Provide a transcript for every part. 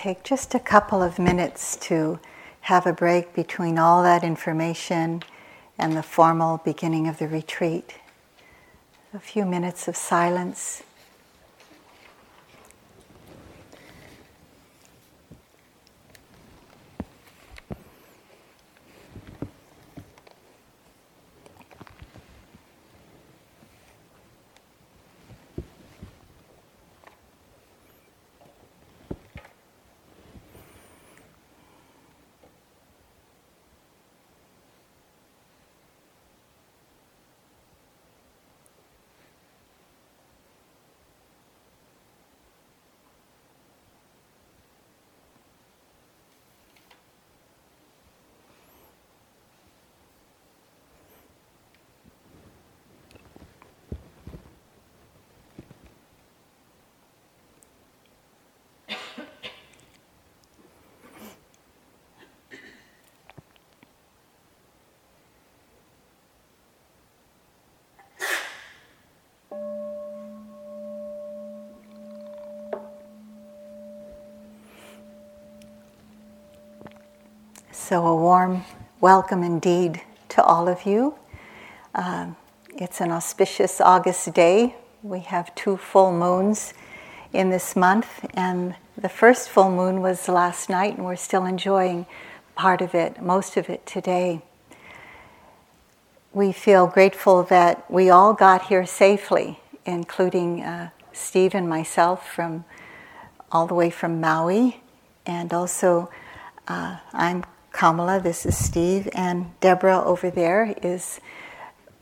take just a couple of minutes to have a break between all that information and the formal beginning of the retreat. A few minutes of silence. So, a warm welcome indeed to all of you. Um, it's an auspicious August day. We have two full moons in this month, and the first full moon was last night, and we're still enjoying part of it, most of it today. We feel grateful that we all got here safely, including uh, Steve and myself from all the way from Maui, and also uh, I'm Kamala, this is Steve, and Deborah over there is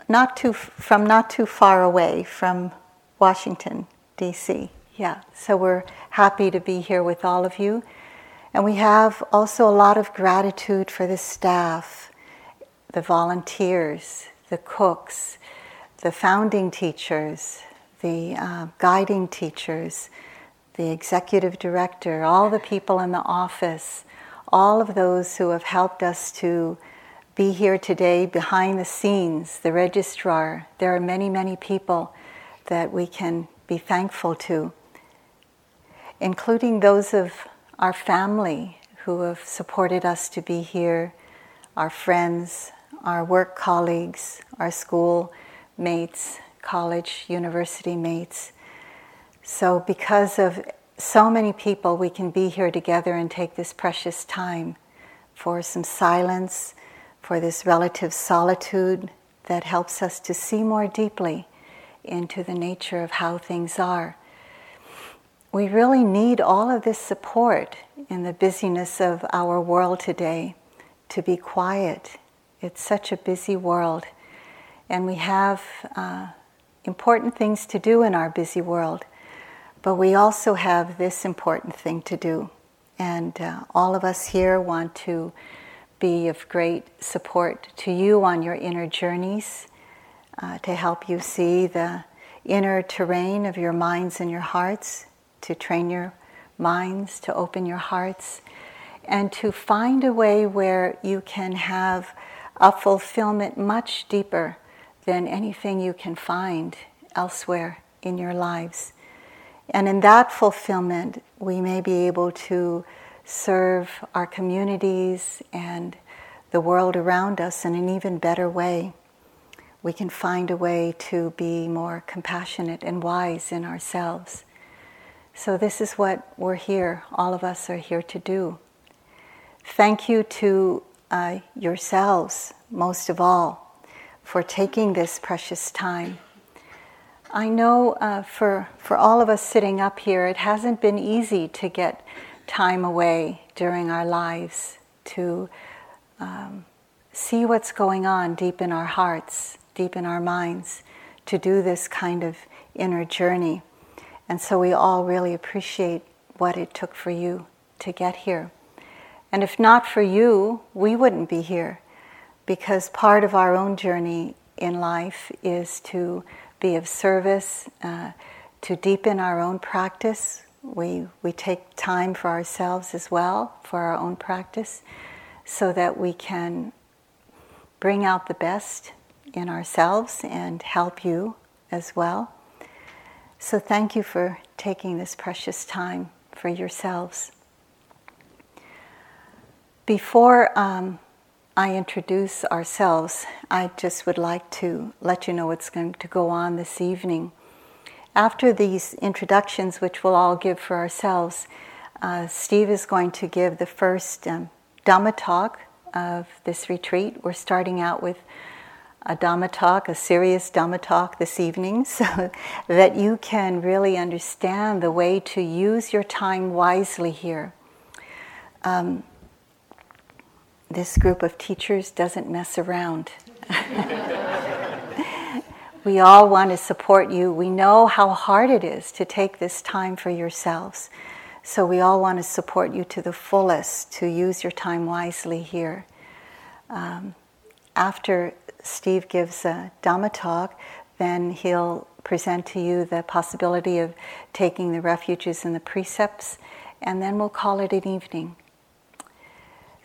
not too from not too far away from Washington D.C. Yeah, so we're happy to be here with all of you, and we have also a lot of gratitude for the staff, the volunteers, the cooks, the founding teachers, the uh, guiding teachers, the executive director, all the people in the office all of those who have helped us to be here today behind the scenes, the registrar. There are many, many people that we can be thankful to, including those of our family who have supported us to be here, our friends, our work colleagues, our school mates, college, university mates. So, because of so many people, we can be here together and take this precious time for some silence, for this relative solitude that helps us to see more deeply into the nature of how things are. We really need all of this support in the busyness of our world today to be quiet. It's such a busy world, and we have uh, important things to do in our busy world. But we also have this important thing to do. And uh, all of us here want to be of great support to you on your inner journeys, uh, to help you see the inner terrain of your minds and your hearts, to train your minds, to open your hearts, and to find a way where you can have a fulfillment much deeper than anything you can find elsewhere in your lives. And in that fulfillment, we may be able to serve our communities and the world around us in an even better way. We can find a way to be more compassionate and wise in ourselves. So, this is what we're here, all of us are here to do. Thank you to uh, yourselves, most of all, for taking this precious time I know uh, for, for all of us sitting up here, it hasn't been easy to get time away during our lives to um, see what's going on deep in our hearts, deep in our minds, to do this kind of inner journey. And so we all really appreciate what it took for you to get here. And if not for you, we wouldn't be here because part of our own journey in life is to be of service, uh, to deepen our own practice. We, we take time for ourselves as well, for our own practice, so that we can bring out the best in ourselves and help you as well. So, thank you for taking this precious time for yourselves. Before um, I introduce ourselves, I just would like to let you know what's going to go on this evening. After these introductions, which we'll all give for ourselves, uh, Steve is going to give the first um, Dhamma talk of this retreat. We're starting out with a Dhamma talk, a serious Dhamma talk this evening, so that you can really understand the way to use your time wisely here. Um, this group of teachers doesn't mess around. we all want to support you. We know how hard it is to take this time for yourselves. So we all want to support you to the fullest to use your time wisely here. Um, after Steve gives a Dhamma talk, then he'll present to you the possibility of taking the refuges and the precepts, and then we'll call it an evening.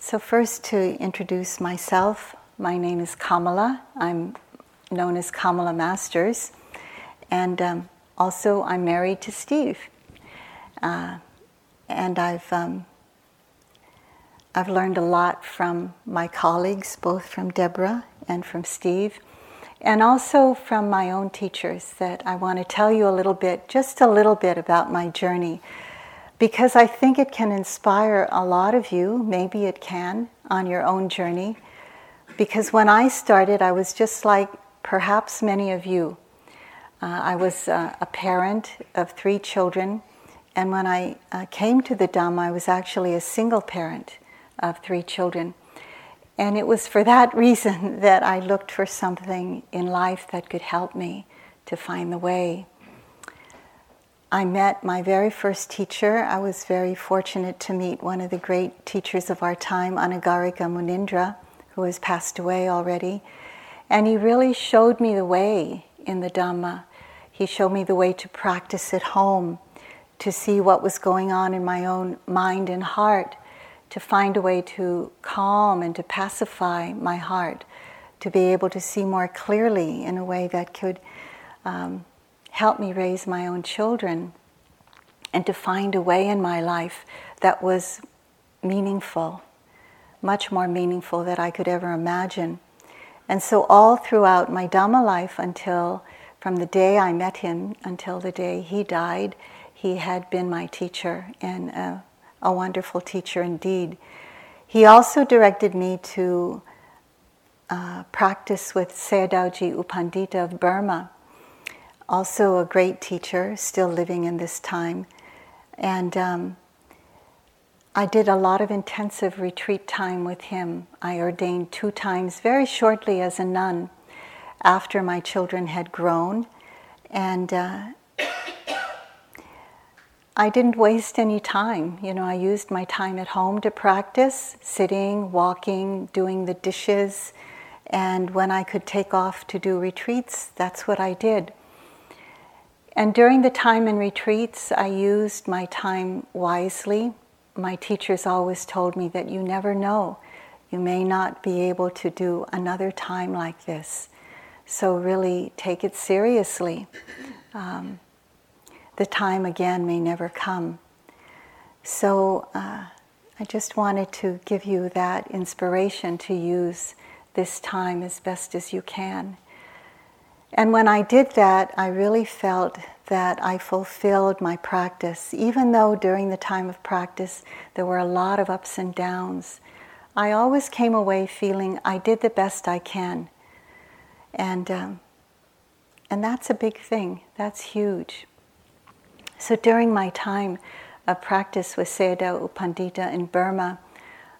So, first, to introduce myself, my name is Kamala. I'm known as Kamala Masters, and um, also I'm married to Steve. Uh, and I've um, I've learned a lot from my colleagues, both from Deborah and from Steve, and also from my own teachers. That I want to tell you a little bit, just a little bit about my journey because I think it can inspire a lot of you, maybe it can, on your own journey. Because when I started, I was just like perhaps many of you. Uh, I was uh, a parent of three children, and when I uh, came to the Dhamma, I was actually a single parent of three children. And it was for that reason that I looked for something in life that could help me to find the way. I met my very first teacher. I was very fortunate to meet one of the great teachers of our time, Anagarika Munindra, who has passed away already. And he really showed me the way in the Dhamma. He showed me the way to practice at home, to see what was going on in my own mind and heart, to find a way to calm and to pacify my heart, to be able to see more clearly in a way that could. Um, help me raise my own children and to find a way in my life that was meaningful, much more meaningful than I could ever imagine. And so, all throughout my Dhamma life, until from the day I met him until the day he died, he had been my teacher and a, a wonderful teacher indeed. He also directed me to uh, practice with Sayadaw U Pandita of Burma also a great teacher, still living in this time. And um, I did a lot of intensive retreat time with him. I ordained two times very shortly as a nun after my children had grown. And uh, I didn't waste any time. You know, I used my time at home to practice, sitting, walking, doing the dishes. And when I could take off to do retreats, that's what I did. And during the time in retreats, I used my time wisely. My teachers always told me that you never know. You may not be able to do another time like this. So, really take it seriously. Um, the time again may never come. So, uh, I just wanted to give you that inspiration to use this time as best as you can. And when I did that, I really felt that I fulfilled my practice. Even though during the time of practice there were a lot of ups and downs, I always came away feeling I did the best I can. And, um, and that's a big thing, that's huge. So during my time of practice with Sayadaw U Pandita in Burma,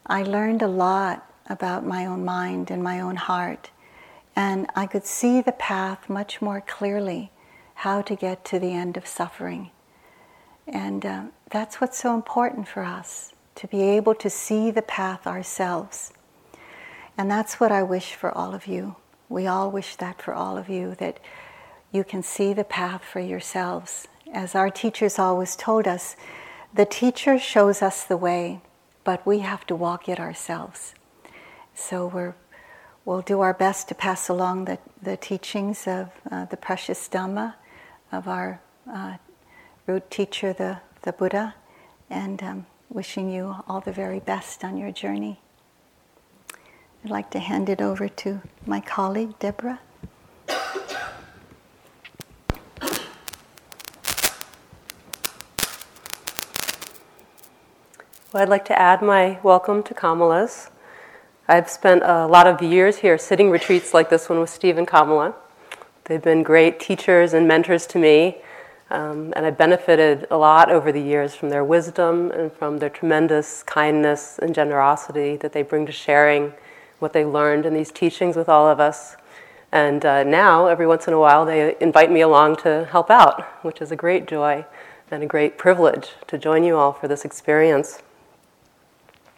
I learned a lot about my own mind and my own heart and I could see the path much more clearly, how to get to the end of suffering. And uh, that's what's so important for us, to be able to see the path ourselves. And that's what I wish for all of you. We all wish that for all of you, that you can see the path for yourselves. As our teachers always told us, the teacher shows us the way, but we have to walk it ourselves. So we're we'll do our best to pass along the, the teachings of uh, the precious Dhamma of our uh, root teacher, the, the Buddha, and um, wishing you all the very best on your journey. I'd like to hand it over to my colleague, Deborah. Well, I'd like to add my welcome to Kamala's. I've spent a lot of years here sitting retreats like this one with Steve and Kamala. They've been great teachers and mentors to me, um, and I've benefited a lot over the years from their wisdom and from their tremendous kindness and generosity that they bring to sharing what they learned in these teachings with all of us. And uh, now, every once in a while, they invite me along to help out, which is a great joy and a great privilege to join you all for this experience.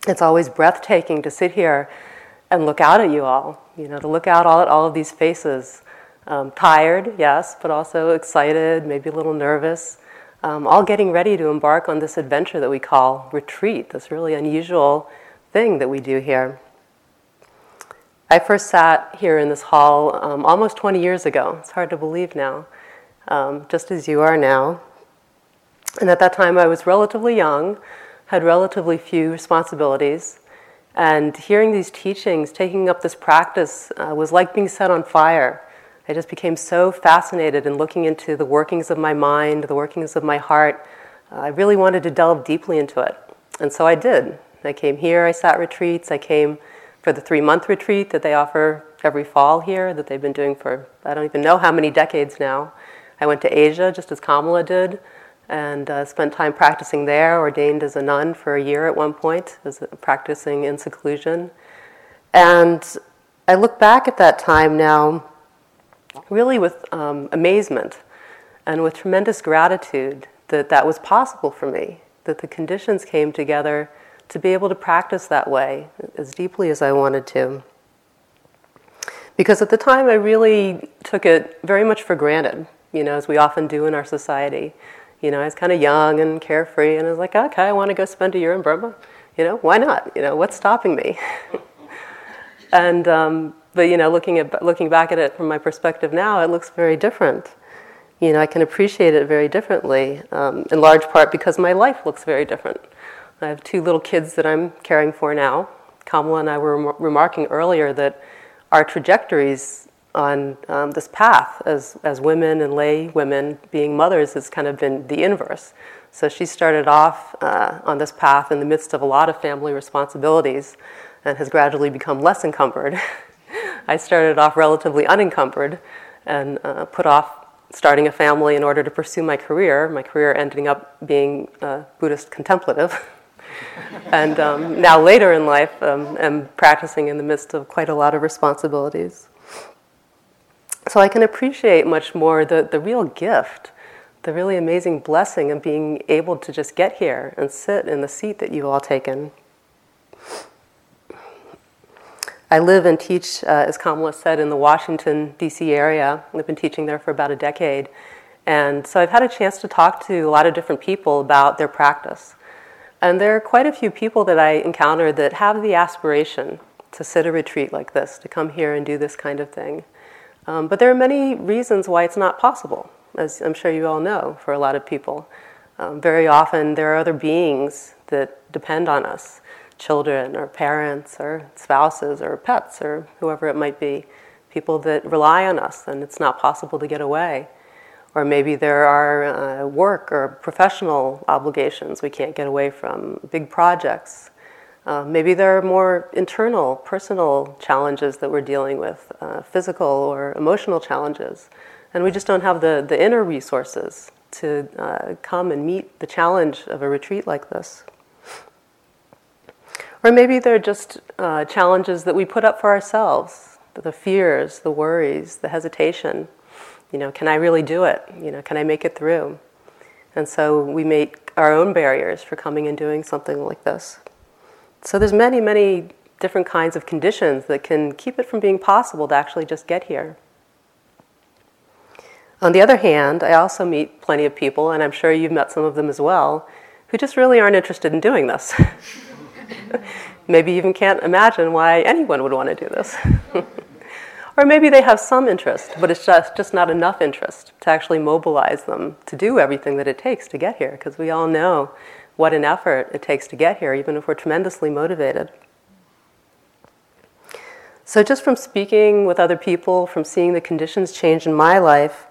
It's always breathtaking to sit here and look out at you all, you know, to look out all at all of these faces. Um, tired, yes, but also excited, maybe a little nervous, um, all getting ready to embark on this adventure that we call retreat, this really unusual thing that we do here. I first sat here in this hall um, almost 20 years ago. It's hard to believe now, um, just as you are now. And at that time, I was relatively young had relatively few responsibilities. And hearing these teachings, taking up this practice, uh, was like being set on fire. I just became so fascinated in looking into the workings of my mind, the workings of my heart. Uh, I really wanted to delve deeply into it. And so I did. I came here, I sat retreats, I came for the three month retreat that they offer every fall here, that they've been doing for I don't even know how many decades now. I went to Asia just as Kamala did and uh, spent time practicing there, ordained as a nun for a year at one point, as practicing in seclusion. And I look back at that time now really with um, amazement and with tremendous gratitude that that was possible for me, that the conditions came together to be able to practice that way as deeply as I wanted to. Because at the time I really took it very much for granted, you know, as we often do in our society you know, I was kind of young and carefree, and I was like, okay, I want to go spend a year in Burma. You know, why not? You know, what's stopping me? and um, but you know, looking at looking back at it from my perspective now, it looks very different. You know, I can appreciate it very differently, um, in large part because my life looks very different. I have two little kids that I'm caring for now. Kamala and I were remarking earlier that our trajectories on um, this path as, as women and lay women being mothers has kind of been the inverse. So she started off uh, on this path in the midst of a lot of family responsibilities and has gradually become less encumbered. I started off relatively unencumbered and uh, put off starting a family in order to pursue my career, my career ending up being uh, Buddhist contemplative. and um, now later in life, um, am practicing in the midst of quite a lot of responsibilities. So I can appreciate much more the, the real gift, the really amazing blessing of being able to just get here and sit in the seat that you've all taken. I live and teach, uh, as Kamala said, in the Washington, D.C. area. I've been teaching there for about a decade. And so I've had a chance to talk to a lot of different people about their practice. And there are quite a few people that I encounter that have the aspiration to sit a retreat like this, to come here and do this kind of thing. Um, but there are many reasons why it's not possible, as I'm sure you all know, for a lot of people. Um, very often, there are other beings that depend on us children, or parents, or spouses, or pets, or whoever it might be people that rely on us, and it's not possible to get away. Or maybe there are uh, work or professional obligations we can't get away from, big projects uh, maybe there are more internal, personal challenges that we're dealing with, uh, physical or emotional challenges. And we just don't have the, the inner resources to uh, come and meet the challenge of a retreat like this. Or maybe they're just uh, challenges that we put up for ourselves the fears, the worries, the hesitation. You know, can I really do it? You know, can I make it through? And so we make our own barriers for coming and doing something like this. So there's many, many different kinds of conditions that can keep it from being possible to actually just get here. On the other hand, I also meet plenty of people, and I'm sure you've met some of them as well, who just really aren't interested in doing this. maybe even can't imagine why anyone would want to do this. or maybe they have some interest, but it's just, just not enough interest to actually mobilize them to do everything that it takes to get here, because we all know what an effort it takes to get here, even if we're tremendously motivated. So, just from speaking with other people, from seeing the conditions change in my life,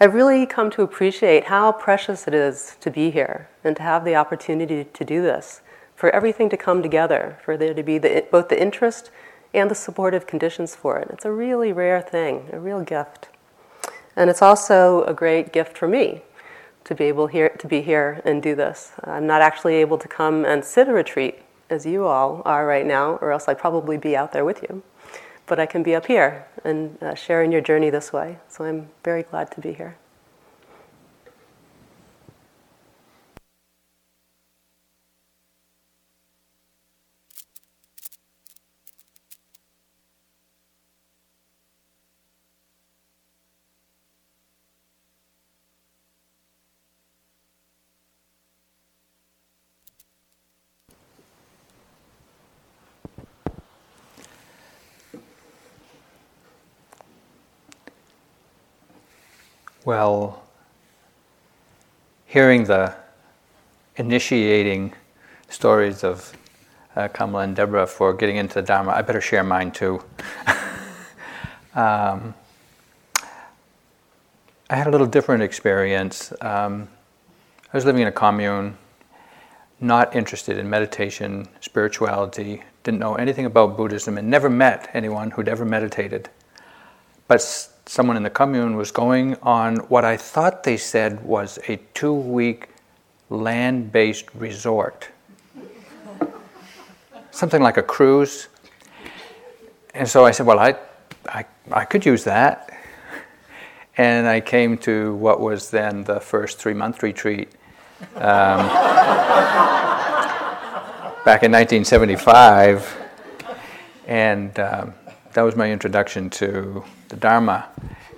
I've really come to appreciate how precious it is to be here and to have the opportunity to do this, for everything to come together, for there to be the, both the interest and the supportive conditions for it. It's a really rare thing, a real gift. And it's also a great gift for me to be able here, to be here and do this. I'm not actually able to come and sit a retreat as you all are right now, or else I'd probably be out there with you but I can be up here and uh, sharing your journey this way. So I'm very glad to be here. Well, hearing the initiating stories of uh, Kamala and Deborah for getting into the Dharma, I better share mine too. um, I had a little different experience. Um, I was living in a commune, not interested in meditation, spirituality, didn't know anything about Buddhism, and never met anyone who'd ever meditated. But someone in the commune was going on what I thought they said was a two week land based resort. Something like a cruise. And so I said, Well, I, I, I could use that. And I came to what was then the first three month retreat. Um, back in 1975. And um, that was my introduction to the Dharma.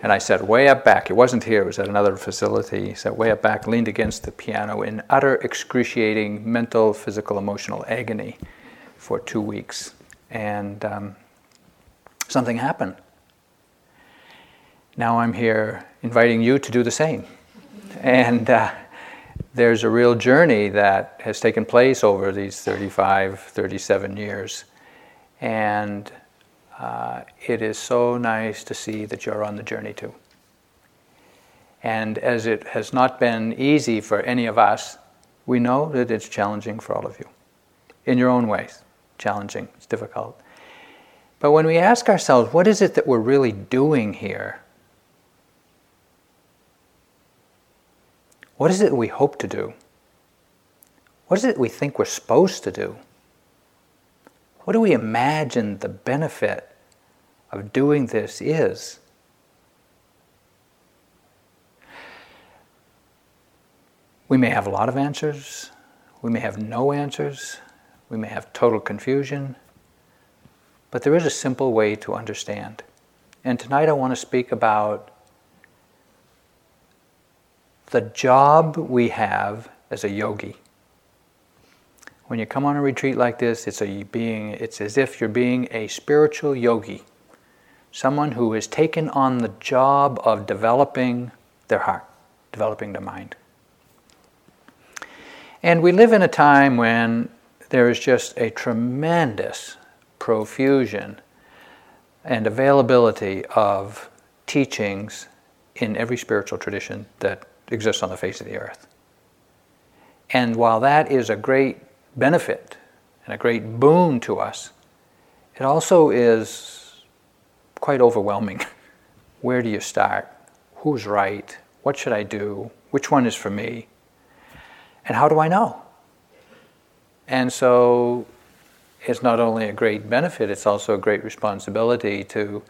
And I sat way up back. It wasn't here, it was at another facility. Sat way up back, leaned against the piano in utter excruciating mental, physical, emotional agony for two weeks. And um, something happened. Now I'm here inviting you to do the same. And uh, there's a real journey that has taken place over these 35, 37 years. And uh, it is so nice to see that you're on the journey too. And as it has not been easy for any of us, we know that it's challenging for all of you. In your own ways, challenging, it's difficult. But when we ask ourselves, what is it that we're really doing here? What is it we hope to do? What is it we think we're supposed to do? What do we imagine the benefit of doing this is. We may have a lot of answers, we may have no answers, we may have total confusion, but there is a simple way to understand. And tonight I want to speak about the job we have as a yogi. When you come on a retreat like this, it's a being it's as if you're being a spiritual yogi someone who has taken on the job of developing their heart, developing the mind. And we live in a time when there is just a tremendous profusion and availability of teachings in every spiritual tradition that exists on the face of the earth. And while that is a great benefit and a great boon to us, it also is quite overwhelming. Where do you start? Who's right? What should I do? Which one is for me? And how do I know? And so it's not only a great benefit, it's also a great responsibility to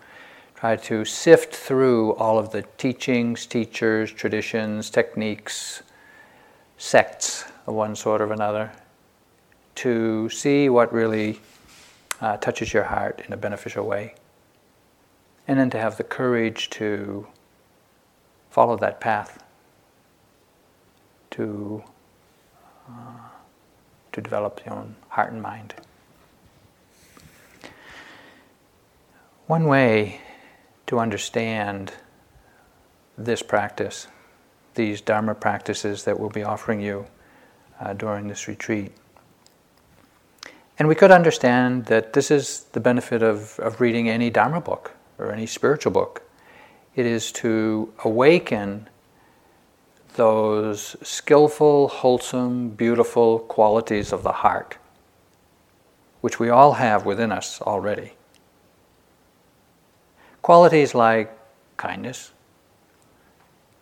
try to sift through all of the teachings, teachers, traditions, techniques, sects of one sort or another, to see what really uh, touches your heart in a beneficial way and then to have the courage to follow that path, to, uh, to develop your own heart and mind. One way to understand this practice, these Dharma practices that we'll be offering you uh, during this retreat, And we could understand that this is the benefit of, of reading any Dharma book or any spiritual book. It is to awaken those skillful, wholesome, beautiful qualities of the heart, which we all have within us already. Qualities like kindness,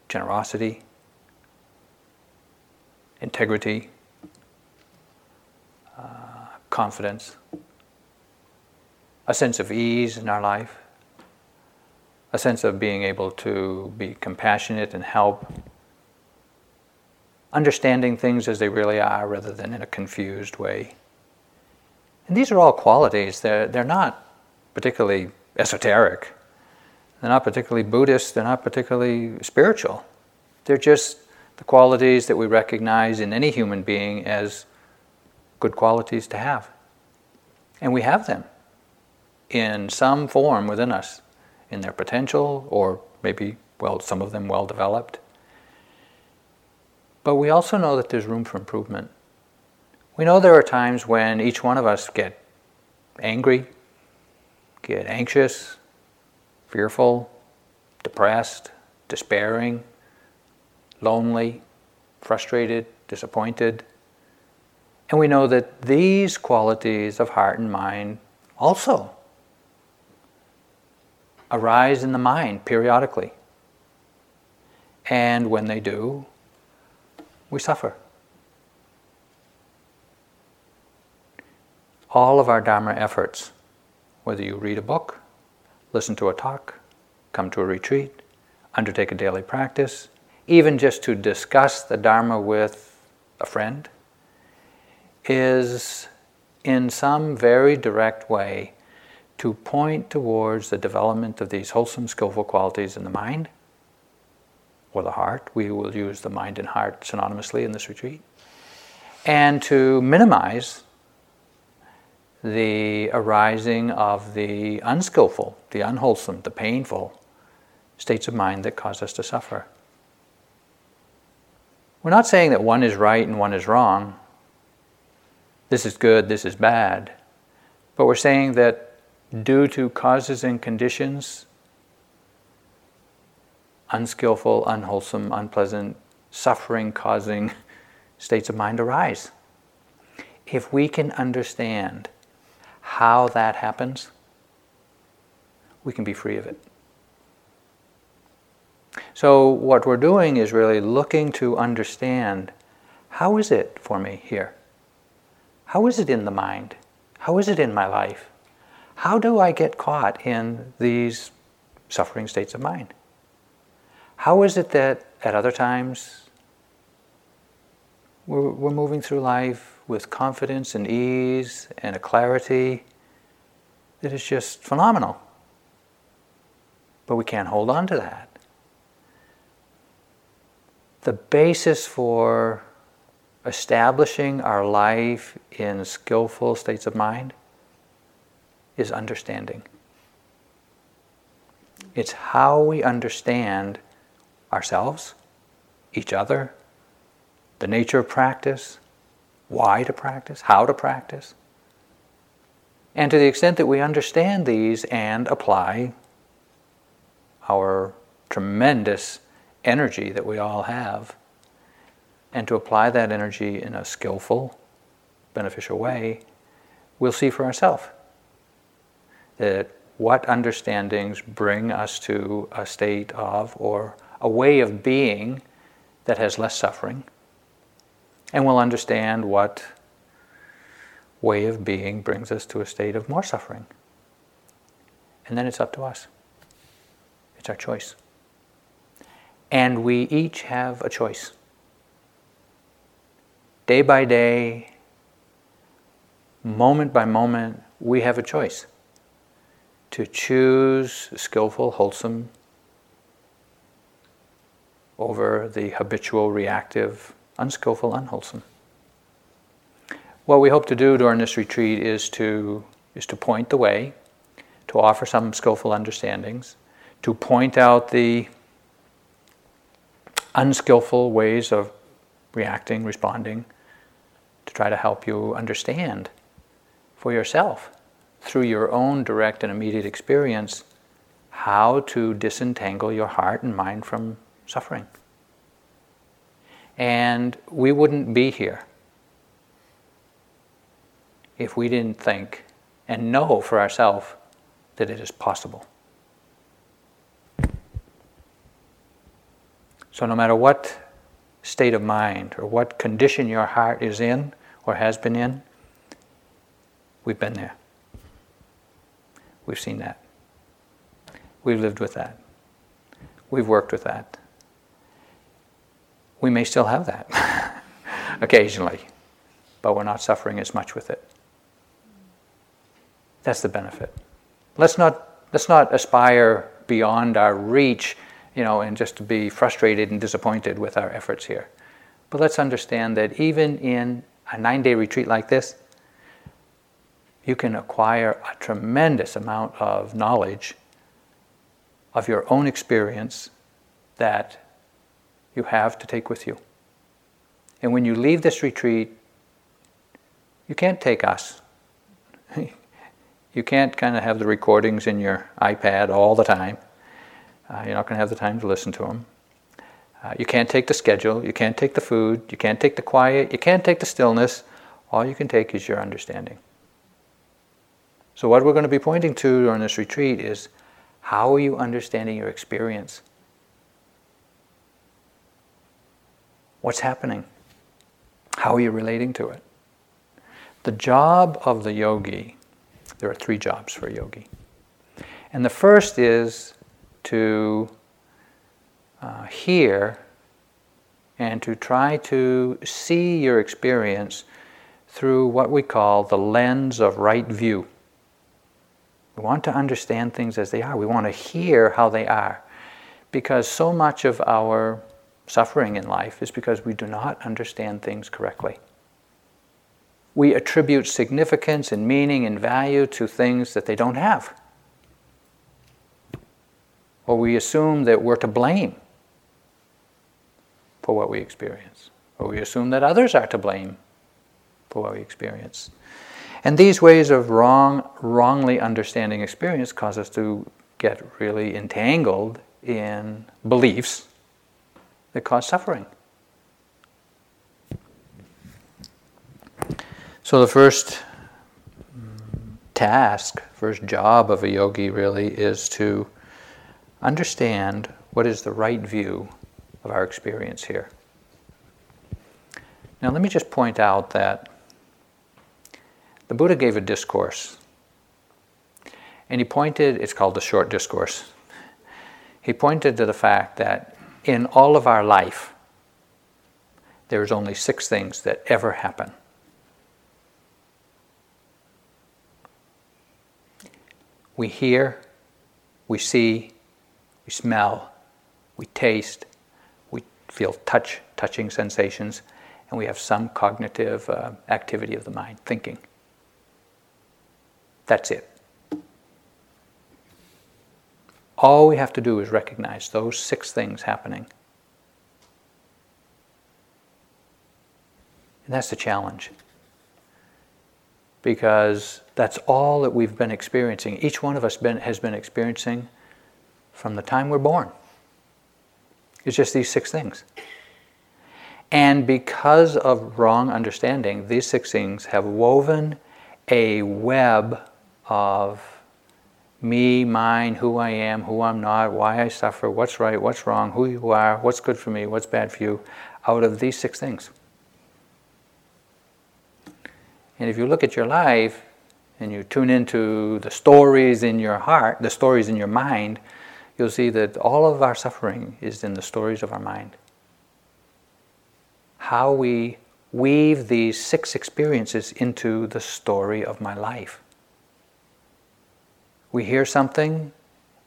generosity, integrity, uh, confidence, a sense of ease in our life, a sense of being able to be compassionate and help, understanding things as they really are rather than in a confused way. And these are all qualities, they're, they're not particularly esoteric, they're not particularly Buddhist, they're not particularly spiritual. They're just the qualities that we recognize in any human being as good qualities to have. And we have them in some form within us, in their potential, or maybe, well, some of them well developed. But we also know that there's room for improvement. We know there are times when each one of us get angry, get anxious, fearful, depressed, despairing, lonely, frustrated, disappointed. And we know that these qualities of heart and mind also arise in the mind periodically. And when they do, we suffer. All of our Dharma efforts, whether you read a book, listen to a talk, come to a retreat, undertake a daily practice, even just to discuss the Dharma with a friend, is in some very direct way to point towards the development of these wholesome, skillful qualities in the mind or the heart. We will use the mind and heart synonymously in this retreat. And to minimize the arising of the unskillful, the unwholesome, the painful states of mind that cause us to suffer. We're not saying that one is right and one is wrong. This is good, this is bad. But we're saying that due to causes and conditions, unskillful, unwholesome, unpleasant, suffering causing states of mind arise. If we can understand how that happens, we can be free of it. So, what we're doing is really looking to understand how is it for me here? How is it in the mind? How is it in my life? How do I get caught in these suffering states of mind? How is it that at other times we're, we're moving through life with confidence and ease and a clarity that is just phenomenal? But we can't hold on to that the basis for establishing our life in skillful states of mind is understanding. It's how we understand ourselves, each other, the nature of practice, why to practice, how to practice. And to the extent that we understand these and apply our tremendous energy that we all have, and to apply that energy in a skillful, beneficial way, we'll see for ourselves that what understandings bring us to a state of or a way of being that has less suffering, and we'll understand what way of being brings us to a state of more suffering. And then it's up to us. It's our choice. And we each have a choice. Day by day, moment by moment, we have a choice to choose skillful, wholesome over the habitual, reactive, unskillful, unwholesome. What we hope to do during this retreat is to, is to point the way, to offer some skillful understandings, to point out the unskillful ways of reacting, responding, to try to help you understand for yourself through your own direct and immediate experience how to disentangle your heart and mind from suffering. And we wouldn't be here if we didn't think and know for ourselves that it is possible. So, no matter what state of mind or what condition your heart is in or has been in, we've been there. We've seen that. We've lived with that. We've worked with that. We may still have that occasionally, but we're not suffering as much with it. That's the benefit. Let's not, let's not aspire beyond our reach, you know, and just to be frustrated and disappointed with our efforts here. But let's understand that even in a nine day retreat like this, you can acquire a tremendous amount of knowledge of your own experience that you have to take with you. And when you leave this retreat, you can't take us. you can't kind of have the recordings in your iPad all the time. Uh, you're not going to have the time to listen to them. Uh, you can't take the schedule. You can't take the food. You can't take the quiet. You can't take the stillness. All you can take is your understanding. So, what we're going to be pointing to during this retreat is how are you understanding your experience? What's happening? How are you relating to it? The job of the yogi, there are three jobs for a yogi. And the first is to uh, and to try to see your experience through what we call the lens of right view. We want to understand things as they are. We want to hear how they are. Because so much of our suffering in life is because we do not understand things correctly. We attribute significance and meaning and value to things that they don't have. Or we assume that we're to blame for what we experience. Or we assume that others are to blame for what we experience. And these ways of wrong, wrongly understanding experience cause us to get really entangled in beliefs that cause suffering. So, the first task, first job of a yogi really is to understand what is the right view of our experience here. Now, let me just point out that the Buddha gave a discourse. And he pointed, it's called the short discourse. He pointed to the fact that in all of our life, there's only six things that ever happen. We hear, we see, we smell, we taste, feel touch, touching sensations, and we have some cognitive uh, activity of the mind, thinking. That's it. All we have to do is recognize those six things happening. And that's the challenge. Because that's all that we've been experiencing. Each one of us been, has been experiencing from the time we're born. It's just these six things. And because of wrong understanding, these six things have woven a web of me, mine, who I am, who I'm not, why I suffer, what's right, what's wrong, who you are, what's good for me, what's bad for you, out of these six things. And if you look at your life and you tune into the stories in your heart, the stories in your mind, you'll see that all of our suffering is in the stories of our mind. How we weave these six experiences into the story of my life we hear something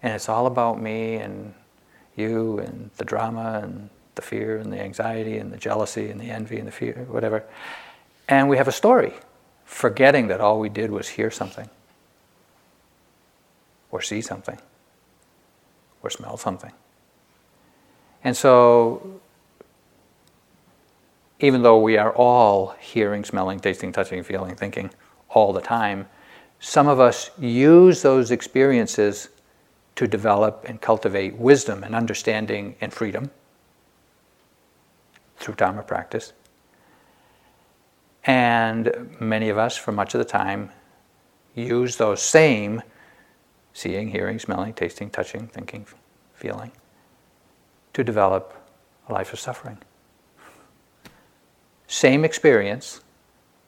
and it's all about me and you and the drama and the fear and the anxiety and the jealousy and the envy and the fear, whatever. And we have a story, forgetting that all we did was hear something, or see something, or smell something. And so, even though we are all hearing, smelling, tasting, touching, feeling, thinking all the time. Some of us use those experiences to develop and cultivate wisdom and understanding and freedom through Dharma practice. And many of us, for much of the time, use those same seeing, hearing, smelling, tasting, touching, thinking, feeling to develop a life of suffering. Same experience,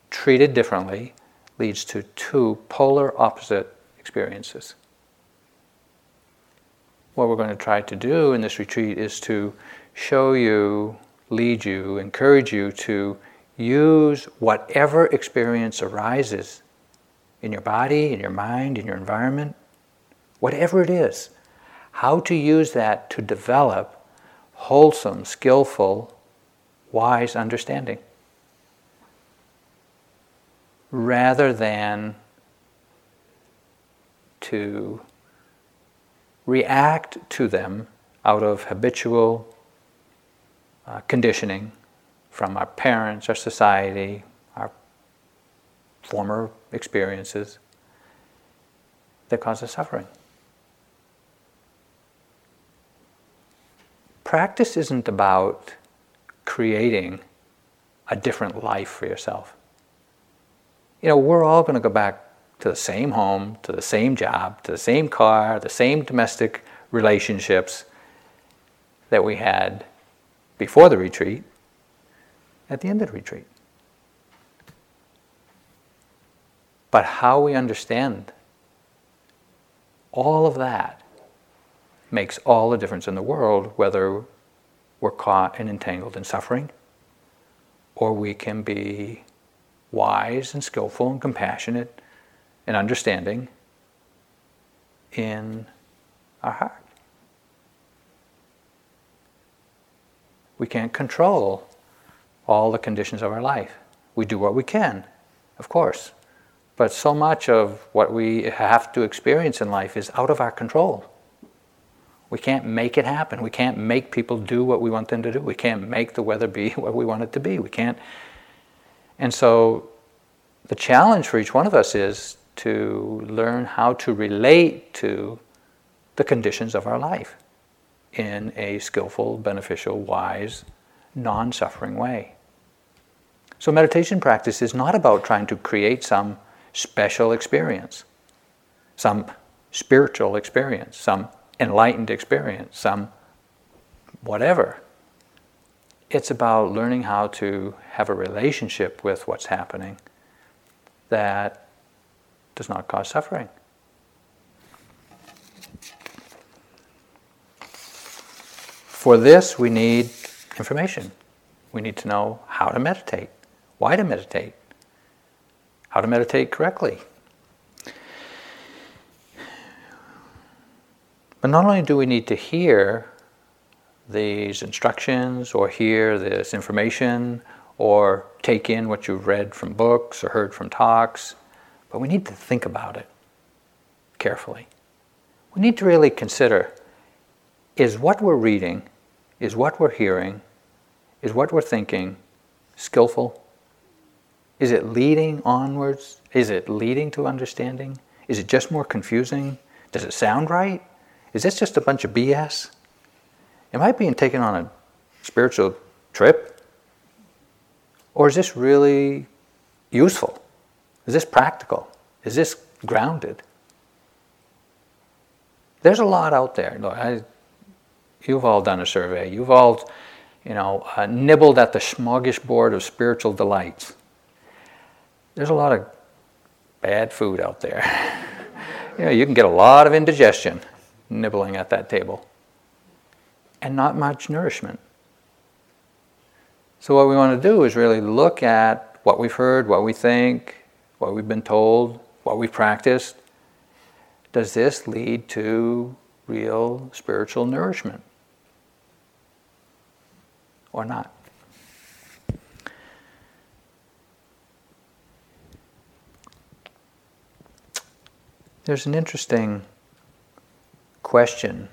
treated differently, leads to two polar opposite experiences. What we're going to try to do in this retreat is to show you, lead you, encourage you to use whatever experience arises in your body, in your mind, in your environment, whatever it is, how to use that to develop wholesome, skillful, wise understanding. Rather than to react to them out of habitual uh, conditioning from our parents, our society, our former experiences that cause us suffering. Practice isn't about creating a different life for yourself. You know, we're all going to go back to the same home, to the same job, to the same car, the same domestic relationships that we had before the retreat at the end of the retreat. But how we understand all of that makes all the difference in the world whether we're caught and entangled in suffering or we can be wise and skillful and compassionate and understanding in our heart. We can't control all the conditions of our life. We do what we can, of course. But so much of what we have to experience in life is out of our control. We can't make it happen. We can't make people do what we want them to do. We can't make the weather be what we want it to be. We can't. And so the challenge for each one of us is to learn how to relate to the conditions of our life in a skillful, beneficial, wise, non suffering way. So, meditation practice is not about trying to create some special experience, some spiritual experience, some enlightened experience, some whatever. It's about learning how to have a relationship with what's happening that does not cause suffering. For this, we need information. We need to know how to meditate, why to meditate, how to meditate correctly. But not only do we need to hear these instructions or hear this information or take in what you've read from books or heard from talks, but we need to think about it carefully. We need to really consider is what we're reading, is what we're hearing, is what we're thinking skillful? Is it leading onwards? Is it leading to understanding? Is it just more confusing? Does it sound right? Is this just a bunch of BS? Am I being taken on a spiritual trip? Or is this really useful? Is this practical? Is this grounded? There's a lot out there. Look, I, you've all done a survey. You've all, you know, uh, nibbled at the smorgasbord of spiritual delights. There's a lot of bad food out there. you know, you can get a lot of indigestion nibbling at that table and not much nourishment. So, what we want to do is really look at what we've heard, what we think, what we've been told, what we've practiced. Does this lead to real spiritual nourishment or not? There's an interesting question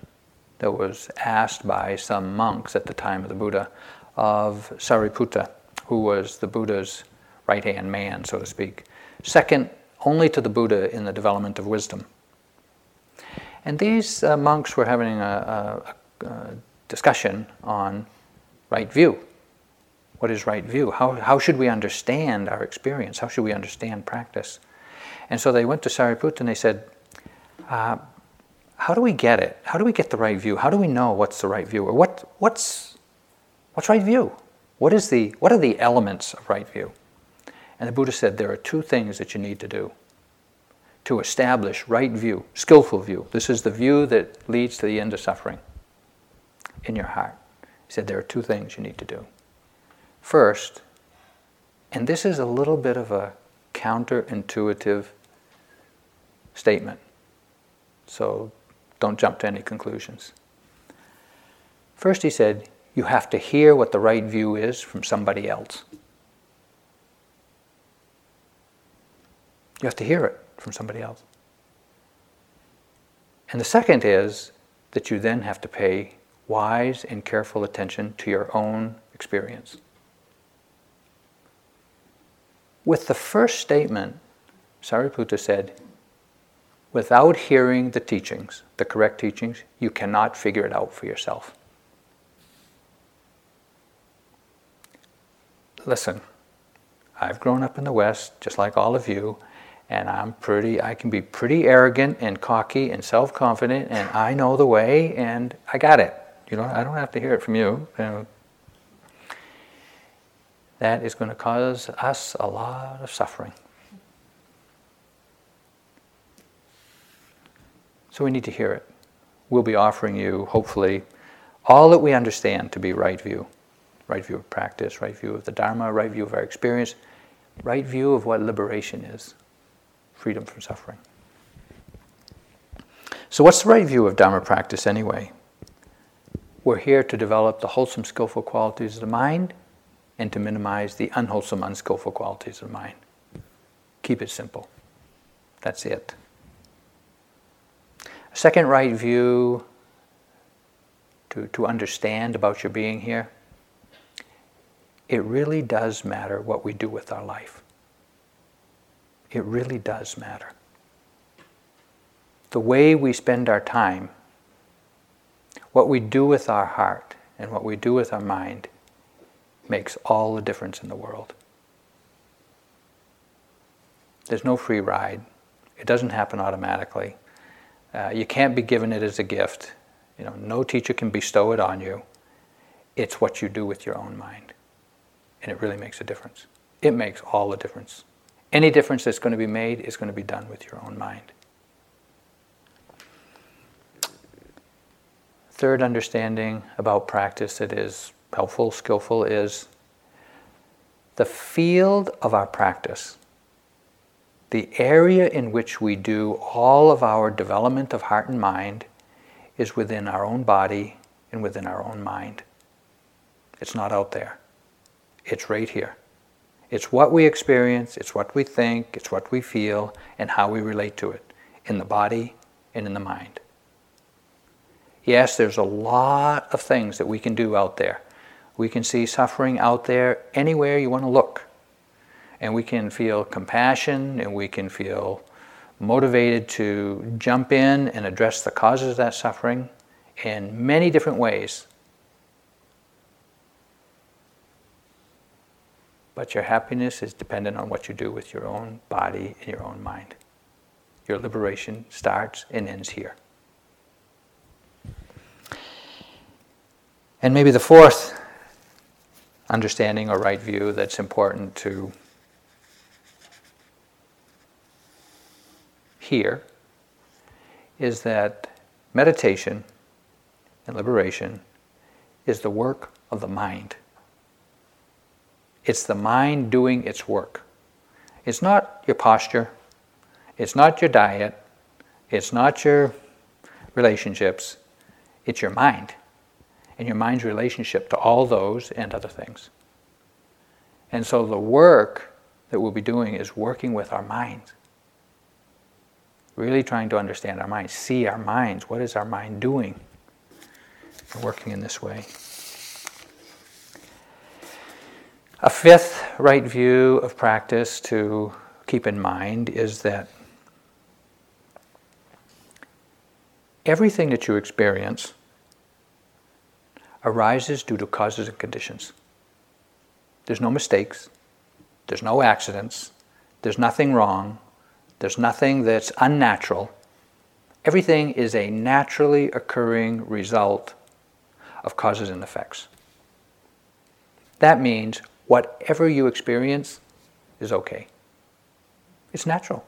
that was asked by some monks at the time of the Buddha of Sariputta, who was the Buddha's right hand man, so to speak, second only to the Buddha in the development of wisdom. And these uh, monks were having a, a, a, discussion on right view. What is right view? How, how should we understand our experience? How should we understand practice? And so they went to Sariputta and they said, uh, How do we get it? How do we get the right view? How do we know what's the right view? Or what, what's, what's right view? What, is the, what are the elements of right view? And the Buddha said there are two things that you need to do to establish right view, skillful view. This is the view that leads to the end of suffering in your heart. He said there are two things you need to do. First, and this is a little bit of a counterintuitive statement, so don't jump to any conclusions. First, he said, you have to hear what the right view is from somebody else. You have to hear it from somebody else. And the second is that you then have to pay wise and careful attention to your own experience. With the first statement, Sariputta said, without hearing the teachings, the correct teachings, you cannot figure it out for yourself. Listen, I've grown up in the West, just like all of you, and I'm pretty, I can be pretty arrogant and cocky and self confident, and I know the way, and I got it. You know, I don't have to hear it from you. you know. That is going to cause us a lot of suffering. So we need to hear it. We'll be offering you, hopefully, all that we understand to be right view right view of practice, right view of the Dharma, right view of our experience, right view of what liberation is freedom from suffering. So, what's the right view of Dharma practice anyway? We're here to develop the wholesome, skillful qualities of the mind and to minimize the unwholesome, unskillful qualities of the mind. Keep it simple. That's it. Second right view to, to understand about your being here it really does matter what we do with our life. It really does matter. The way we spend our time, what we do with our heart, and what we do with our mind makes all the difference in the world. There's no free ride. It doesn't happen automatically. Uh, you can't be given it as a gift. You know, no teacher can bestow it on you. It's what you do with your own mind and it really makes a difference. It makes all the difference. Any difference that's going to be made is going to be done with your own mind. Third understanding about practice that is helpful, skillful, is the field of our practice, the area in which we do all of our development of heart and mind, is within our own body and within our own mind. It's not out there. It's right here. It's what we experience, it's what we think, it's what we feel, and how we relate to it in the body and in the mind. Yes, there's a lot of things that we can do out there. We can see suffering out there anywhere you want to look. And we can feel compassion and we can feel motivated to jump in and address the causes of that suffering in many different ways But your happiness is dependent on what you do with your own body and your own mind. Your liberation starts and ends here. And maybe the fourth understanding or right view that's important to hear is that meditation and liberation is the work of the mind. It's the mind doing its work. It's not your posture, it's not your diet, it's not your relationships, it's your mind and your mind's relationship to all those and other things. And so the work that we'll be doing is working with our minds. Really trying to understand our minds, see our minds. What is our mind doing? We're working in this way. A fifth right view of practice to keep in mind is that everything that you experience arises due to causes and conditions. There's no mistakes, there's no accidents, there's nothing wrong, there's nothing that's unnatural. Everything is a naturally occurring result of causes and effects. That means whatever you experience is okay. It's natural.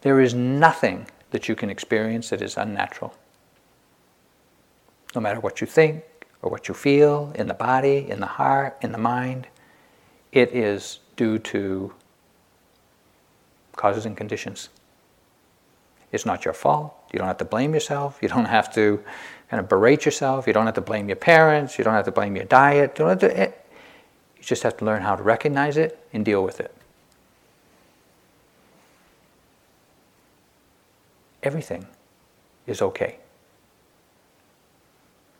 There is nothing that you can experience that is unnatural. No matter what you think or what you feel in the body, in the heart, in the mind, it is due to causes and conditions. It's not your fault. You don't have to blame yourself. You don't have to kind of berate yourself. You don't have to blame your parents. You don't have to blame your diet. You, don't have to, eh, you just have to learn how to recognize it and deal with it. Everything is okay.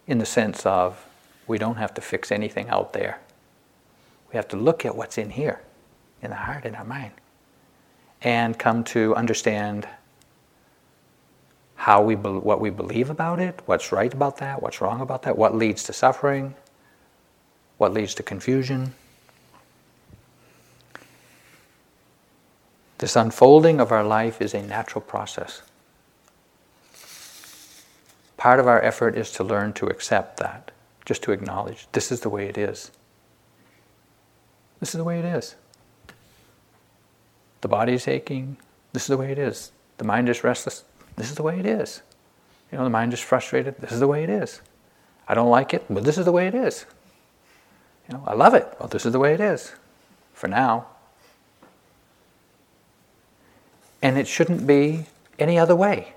In the sense of we don't have to fix anything out there. We have to look at what's in here, in the heart, in our mind, and come to understand how we be- what we believe about it, what's right about that, what's wrong about that, what leads to suffering, what leads to confusion. This unfolding of our life is a natural process. Part of our effort is to learn to accept that, just to acknowledge this is the way it is. This is the way it is. The body is aching. This is the way it is. The mind is restless. This is the way it is. You know, the mind is frustrated. This is the way it is. I don't like it, but this is the way it is. You know, I love it. Well, this is the way it is. For now. And it shouldn't be any other way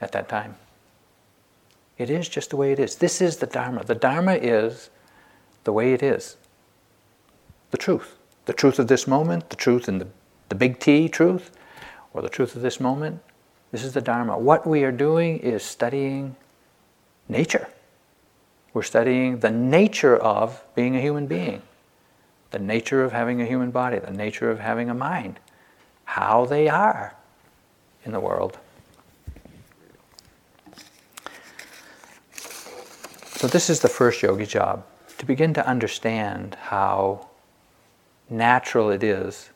at that time. It is just the way it is. This is the Dharma. The Dharma is the way it is. The truth. The truth of this moment, the truth in the, the big T truth, or the truth of this moment, this is the Dharma. What we are doing is studying nature. We're studying the nature of being a human being, the nature of having a human body, the nature of having a mind, how they are in the world. So, this is the first yogi job to begin to understand how natural it is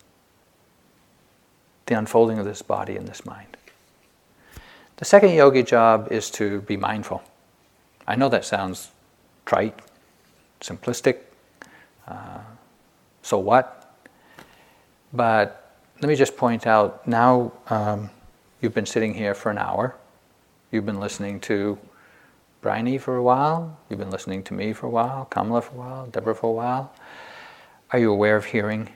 the unfolding of this body and this mind. The second yogi job is to be mindful. I know that sounds trite, simplistic, uh, so what? But let me just point out now um, you've been sitting here for an hour, you've been listening to Bryony for a while, you've been listening to me for a while, Kamala for a while, Deborah for a while. Are you aware of hearing?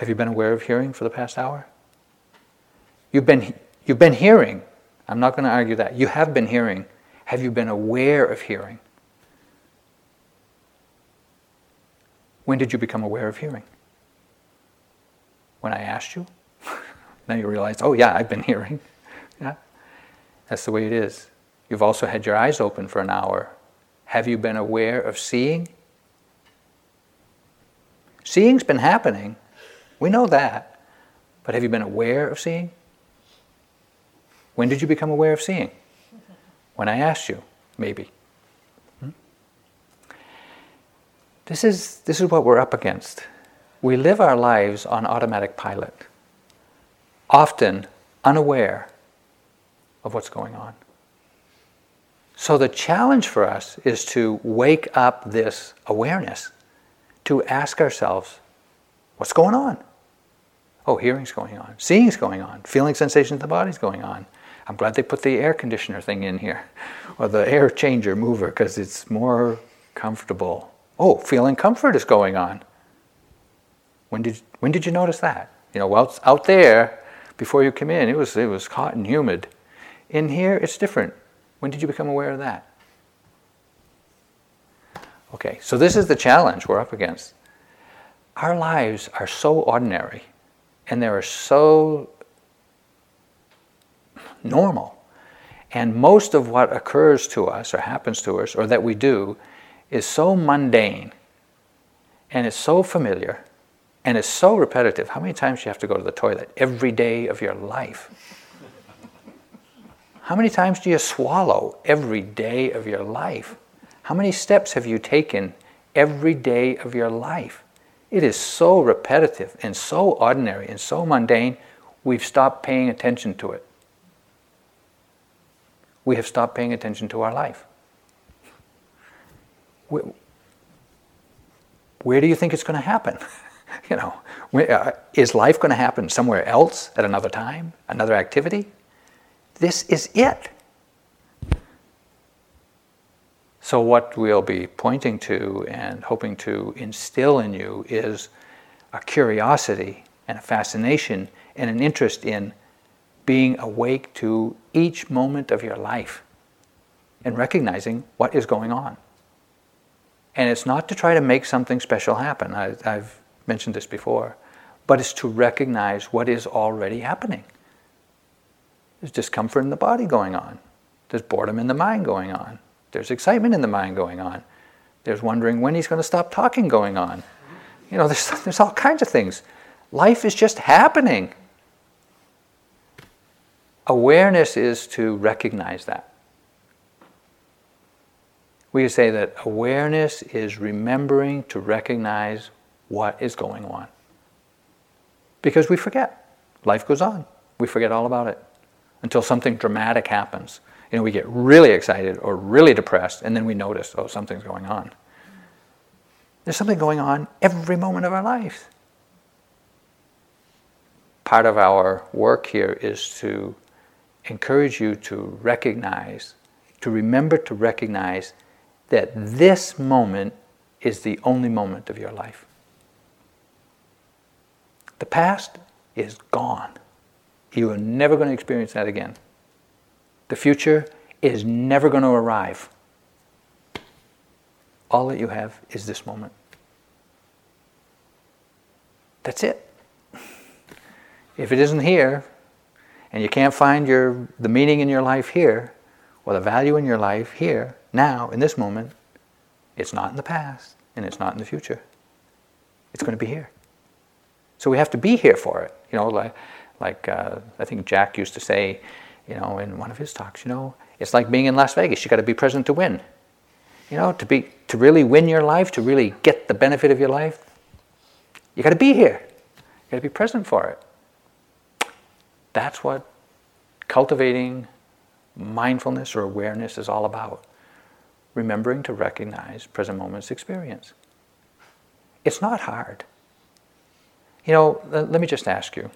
Have you been aware of hearing for the past hour? You've been, you've been hearing. I'm not going to argue that. You have been hearing. Have you been aware of hearing? When did you become aware of hearing? When I asked you? now you realize, oh, yeah, I've been hearing. Yeah? That's the way it is. You've also had your eyes open for an hour. Have you been aware of seeing? Seeing's been happening. We know that. But have you been aware of seeing? When did you become aware of seeing? When I asked you, maybe. Hmm? This, is, this is what we're up against. We live our lives on automatic pilot, often unaware of what's going on. So, the challenge for us is to wake up this awareness, to ask ourselves, what's going on? Oh, hearing's going on, seeing's going on, feeling sensations of the body's going on, I'm glad they put the air conditioner thing in here, or the air changer mover, because it's more comfortable. Oh, feeling comfort is going on. When did, when did you notice that? You know, well, out there, before you came in, it was, it was hot and humid. In here, it's different. When did you become aware of that? Okay, so this is the challenge we're up against. Our lives are so ordinary, and they are so normal. And most of what occurs to us or happens to us or that we do is so mundane and it's so familiar and it's so repetitive. How many times do you have to go to the toilet every day of your life? How many times do you swallow every day of your life? How many steps have you taken every day of your life? It is so repetitive and so ordinary and so mundane, we've stopped paying attention to it. We have stopped paying attention to our life. Where do you think it's going to happen? you know, uh, is life going to happen somewhere else at another time, another activity? This is it. So, what we'll be pointing to and hoping to instill in you is a curiosity and a fascination and an interest in being awake to each moment of your life and recognizing what is going on. And it's not to try to make something special happen. I, have mentioned this before, but it's to recognize what is already happening. There's discomfort in the body going on, there's boredom in the mind going on, there's excitement in the mind going on, there's wondering when he's going to stop talking going on. You know, there's, there's all kinds of things. Life is just happening. Awareness is to recognize that. We say that awareness is remembering to recognize what is going on. Because we forget. Life goes on. We forget all about it until something dramatic happens. You know, we get really excited or really depressed, and then we notice, oh, something's going on. There's something going on every moment of our life. Part of our work here is to encourage you to recognize, to remember to recognize that this moment is the only moment of your life. The past is gone. You are never going to experience that again. The future is never going to arrive. All that you have is this moment. That's it. If it isn't here, and you can't find your, the meaning in your life here, or the value in your life here, now, in this moment, it's not in the past, and it's not in the future. It's going to be here. So we have to be here for it. You know, like, like uh, I think Jack used to say, you know, in one of his talks, you know, it's like being in Las Vegas. You got to be present to win. You know, to be to really win your life, to really get the benefit of your life, you got to be here. You got to be present for it. That's what cultivating mindfulness or awareness is all about. Remembering to recognize present moment's experience. It's not hard. You know, let me just ask you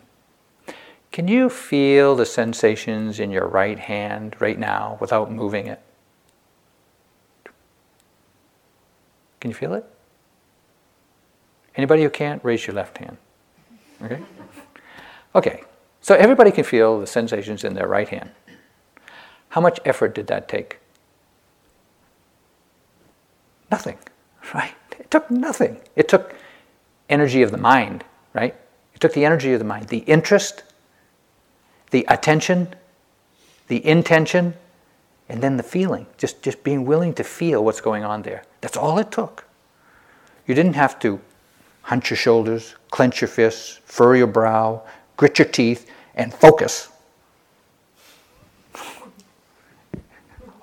can you feel the sensations in your right hand right now without moving it? Can you feel it? Anybody who can't, raise your left hand. Okay? Okay, so everybody can feel the sensations in their right hand. How much effort did that take? Nothing, right? It took nothing. It took energy of the mind, right? It took the energy of the mind, the interest, the attention, the intention, and then the feeling. Just, just being willing to feel what's going on there. That's all it took. You didn't have to hunch your shoulders, clench your fists, furrow your brow, grit your teeth, and focus.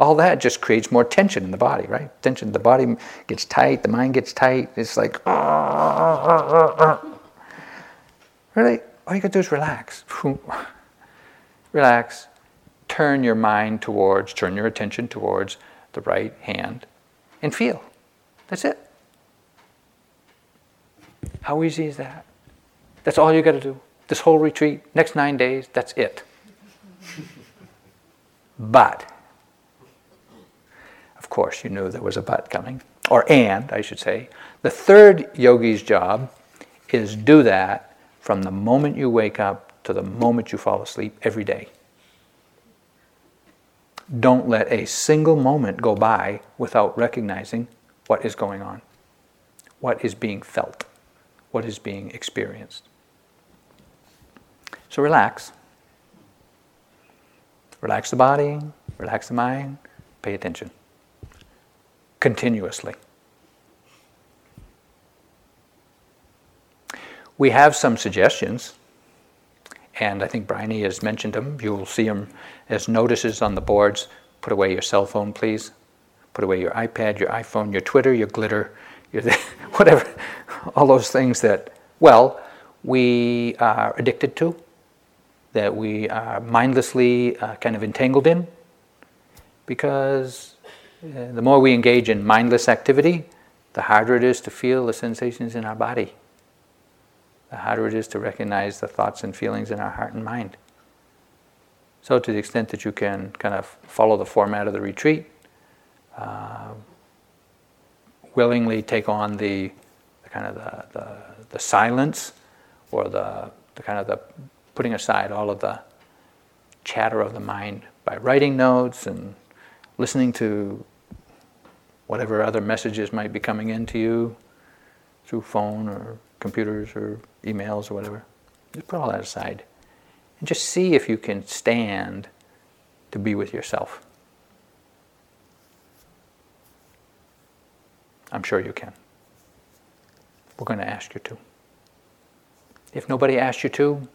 All that just creates more tension in the body, right? Tension, the body gets tight, the mind gets tight. It's like, ah, ah, ah, really, all you gotta do is relax relax, turn your mind towards, turn your attention towards the right hand, and feel. That's it. How easy is that? That's all you got to do. This whole retreat, next nine days, that's it. but, of course, you knew there was a but coming, or and, I should say. The third yogi's job is do that from the moment you wake up to the moment you fall asleep every day. Don't let a single moment go by without recognizing what is going on, what is being felt, what is being experienced. So relax. Relax the body, relax the mind, pay attention continuously. we have some suggestions, and I think Bryony has mentioned them. You will see them as notices on the boards. Put away your cell phone, please. Put away your iPad, your iPhone, your Twitter, your glitter, your whatever, all those things that, well, we are addicted to, that we are mindlessly uh, kind of entangled in, because uh, the more we engage in mindless activity, the harder it is to feel the sensations in our body, the harder it is to recognize the thoughts and feelings in our heart and mind. So, to the extent that you can kind of follow the format of the retreat, uh, willingly take on the, the kind of the, the, the, silence or the, the kind of the putting aside all of the chatter of the mind by writing notes and listening to whatever other messages might be coming into you through phone or computers or emails or whatever. Just put all that aside and just see if you can stand to be with yourself. I'm sure you can. We're going to ask you to. If nobody asks you to,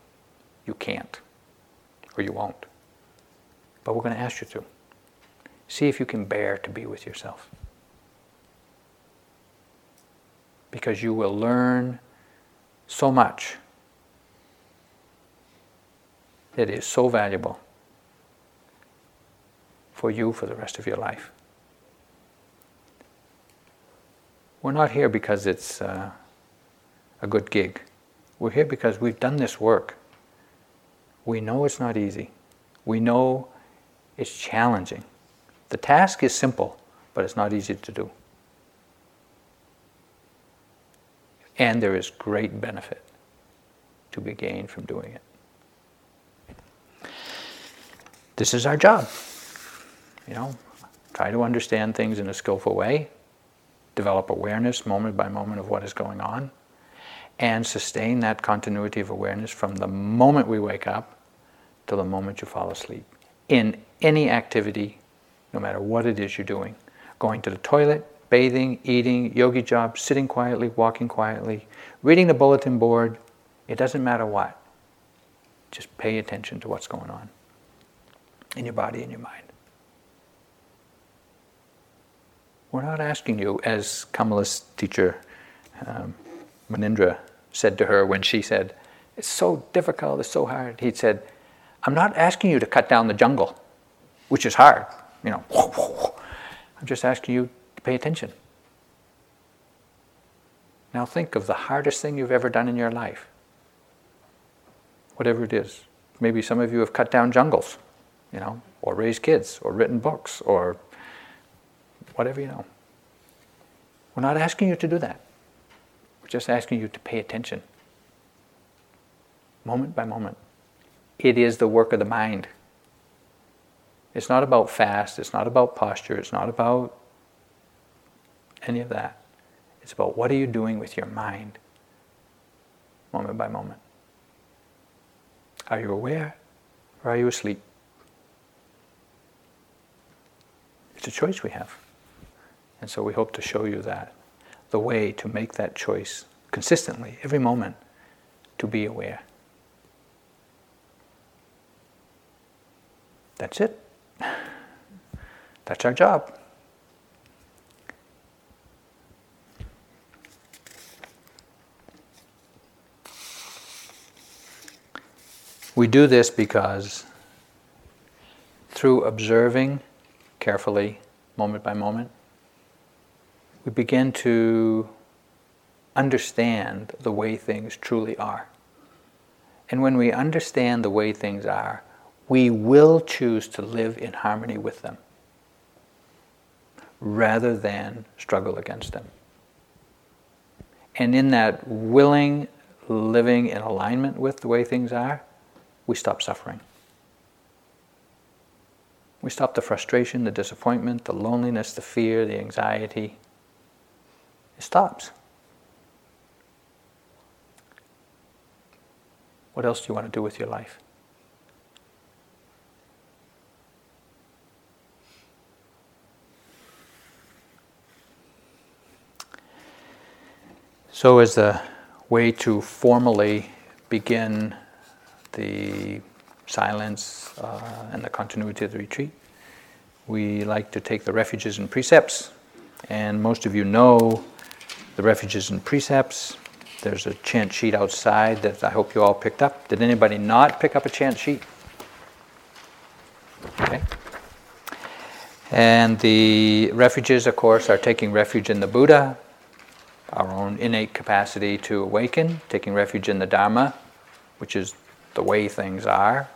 you can't, or you won't. But we're going to ask you to. See if you can bear to be with yourself. Because you will learn so much that is so valuable for you for the rest of your life. We're not here because it's uh, a good gig. We're here because we've done this work. We know it's not easy. We know it's challenging. The task is simple, but it's not easy to do. And there is great benefit to be gained from doing it. This is our job. You know, try to understand things in a skillful way, develop awareness moment by moment of what is going on, and sustain that continuity of awareness from the moment we wake up to the moment you fall asleep. In any activity, no matter what it is you're doing going to the toilet, bathing, eating, yogi job, sitting quietly, walking quietly, reading the bulletin board, it doesn't matter what. Just pay attention to what's going on in your body and your mind. We're not asking you, as Kamala's teacher, um, Munindra, said to her when she said, It's so difficult, it's so hard. He said, I'm not asking you to cut down the jungle, which is hard. You know, I'm just asking you pay attention. Now think of the hardest thing you've ever done in your life. Whatever it is. Maybe some of you have cut down jungles, you know, or raised kids, or written books, or whatever you know. We're not asking you to do that. We're just asking you to pay attention, moment by moment. It is the work of the mind. It's not about fast, it's not about posture, it's not about any of that. It's about what are you doing with your mind, moment by moment. Are you aware or are you asleep? It's a choice we have. And so we hope to show you that the way to make that choice consistently, every moment, to be aware. That's it. That's our job. We do this because through observing carefully, moment by moment, we begin to understand the way things truly are. And when we understand the way things are, we will choose to live in harmony with them rather than struggle against them. And in that willing living in alignment with the way things are, we stop suffering. We stop the frustration, the disappointment, the loneliness, the fear, the anxiety, it stops. What else do you want to do with your life? So, as the way to formally begin the silence uh, and the continuity of the retreat, we like to take the refuges and precepts. And most of you know the refuges and precepts. There's a chant sheet outside that I hope you all picked up. Did anybody not pick up a chant sheet? Okay. And the refuges, of course, are taking refuge in the Buddha, our own innate capacity to awaken, taking refuge in the Dharma, which is the way things are,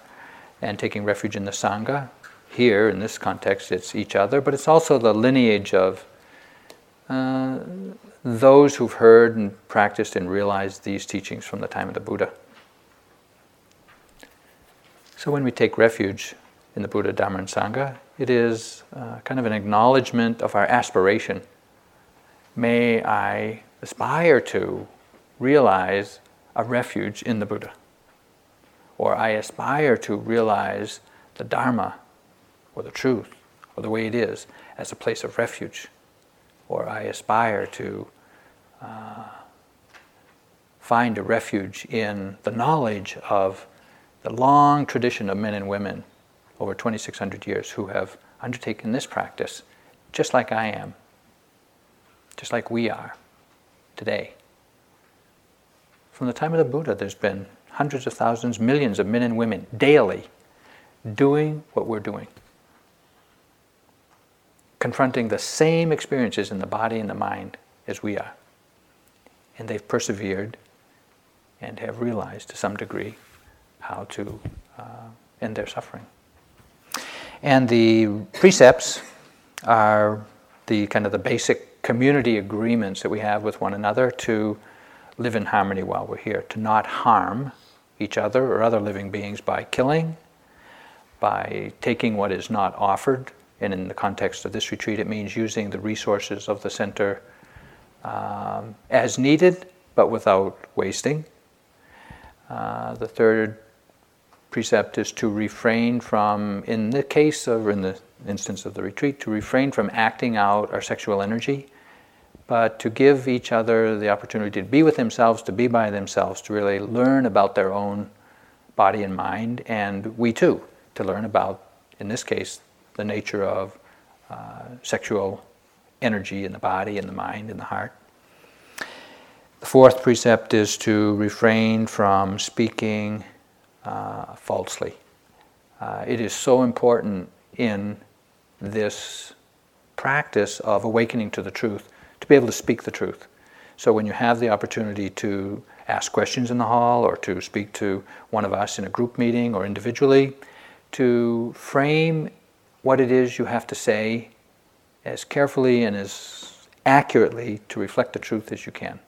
and taking refuge in the Sangha. Here, in this context, it's each other, but it's also the lineage of uh, those who've heard and practiced and realized these teachings from the time of the Buddha. So when we take refuge in the Buddha, Dharma, and Sangha, it is uh, kind of an acknowledgement of our aspiration. May I aspire to realize a refuge in the Buddha, or I aspire to realize the Dharma, or the truth, or the way it is, as a place of refuge, or I aspire to uh, find a refuge in the knowledge of the long tradition of men and women over 2,600 years who have undertaken this practice just like I am, just like we are today. From the time of the Buddha, there's been hundreds of thousands, millions of men and women daily doing what we're doing, confronting the same experiences in the body and the mind as we are. And they've persevered and have realized to some degree how to uh, end their suffering. And the precepts are the kind of the basic community agreements that we have with one another to live in harmony while we're here, to not harm each other or other living beings by killing, by taking what is not offered. And in the context of this retreat, it means using the resources of the center um, as needed, but without wasting. Uh, the third precept is to refrain from, in the case of, in the instance of the retreat, to refrain from acting out our sexual energy, but to give each other the opportunity to be with themselves, to be by themselves, to really learn about their own body and mind, and we too, to learn about, in this case, the nature of uh, sexual energy in the body, in the mind, in the heart. The fourth precept is to refrain from speaking uh, falsely. Uh, it is so important in this practice of awakening to the truth to be able to speak the truth. So when you have the opportunity to ask questions in the hall or to speak to one of us in a group meeting or individually, to frame what it is you have to say as carefully and as accurately to reflect the truth as you can.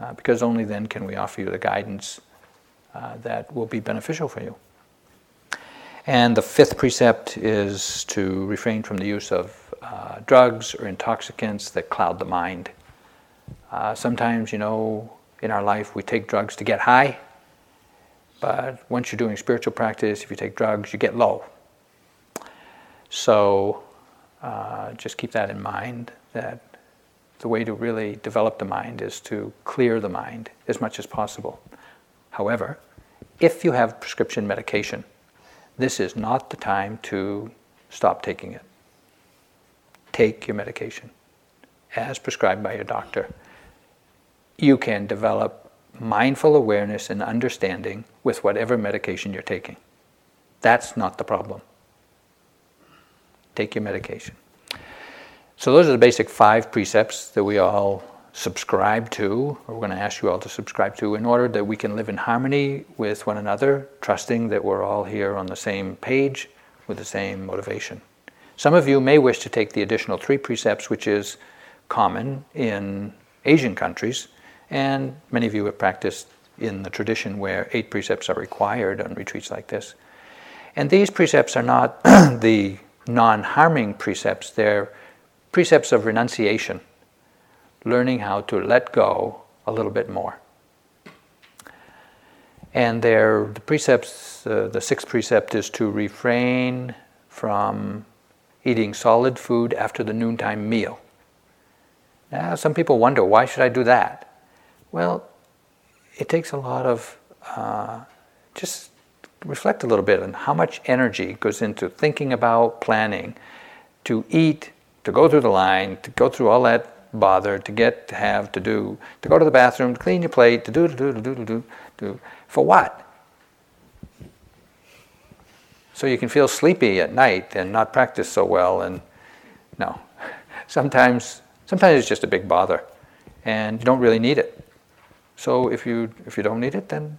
Uh, because only then can we offer you the guidance uh, that will be beneficial for you. And the fifth precept is to refrain from the use of uh, drugs or intoxicants that cloud the mind. Uh, sometimes, you know, in our life we take drugs to get high, but once you're doing spiritual practice, if you take drugs, you get low. So uh, just keep that in mind that the way to really develop the mind is to clear the mind as much as possible. However, if you have prescription medication, this is not the time to stop taking it. Take your medication as prescribed by your doctor. You can develop mindful awareness and understanding with whatever medication you're taking. That's not the problem. Take your medication. So, those are the basic five precepts that we all subscribe to, or we're going to ask you all to subscribe to, in order that we can live in harmony with one another, trusting that we're all here on the same page with the same motivation. Some of you may wish to take the additional three precepts, which is common in Asian countries, and many of you have practiced in the tradition where eight precepts are required on retreats like this. And these precepts are not the non harming precepts, they're precepts of renunciation learning how to let go a little bit more. And there, the precepts, uh, the sixth precept is to refrain from eating solid food after the noontime meal. Now, some people wonder, why should I do that? Well, it takes a lot of uh, just reflect a little bit on how much energy goes into thinking about planning to eat, to go through the line, to go through all that bother, to get, to have, to do, to go to the bathroom, to clean your plate, to do, to do, to do, to do, do. For what? So you can feel sleepy at night and not practice so well and no. Sometimes sometimes it's just a big bother and you don't really need it. So if you if you don't need it then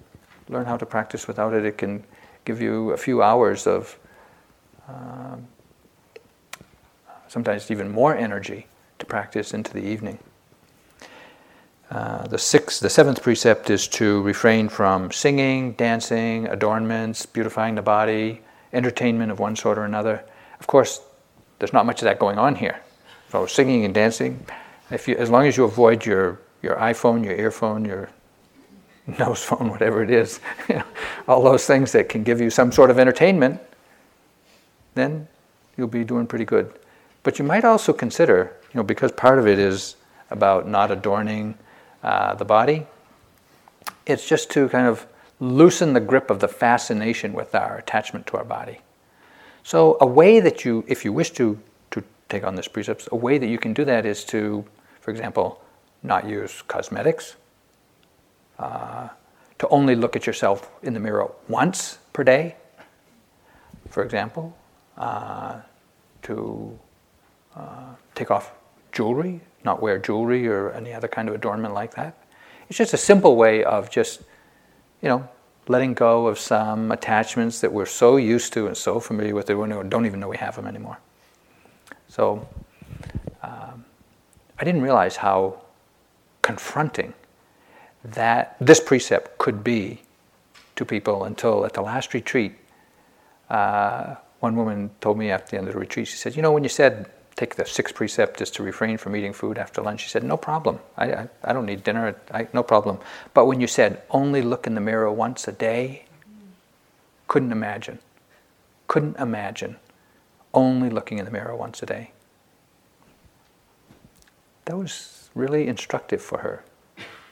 learn how to practice without it. It can give you a few hours of um, sometimes even more energy to practice into the evening. Uh, the sixth, the seventh precept is to refrain from singing, dancing, adornments, beautifying the body, entertainment of one sort or another. Of course, there's not much of that going on here. So singing and dancing, if you, as long as you avoid your, your iPhone, your earphone, your nose phone, whatever it is, you know, all those things that can give you some sort of entertainment, then you'll be doing pretty good. But you might also consider, you know, because part of it is about not adorning uh, the body, it's just to kind of loosen the grip of the fascination with our attachment to our body. So, a way that you, if you wish to, to take on this precepts, a way that you can do that is to, for example, not use cosmetics, uh, to only look at yourself in the mirror once per day, for example, uh, to uh, take off jewelry, not wear jewelry or any other kind of adornment like that. It's just a simple way of just, you know, letting go of some attachments that we're so used to and so familiar with that we don't even know we have them anymore. So um, I didn't realize how confronting that this precept could be to people until at the last retreat, uh, one woman told me after the end of the retreat, she said, You know, when you said take the sixth precept is to refrain from eating food after lunch, she said, No problem. I, I, I don't need dinner, I, no problem. But when you said only look in the mirror once a day, couldn't imagine. Couldn't imagine only looking in the mirror once a day. That was really instructive for her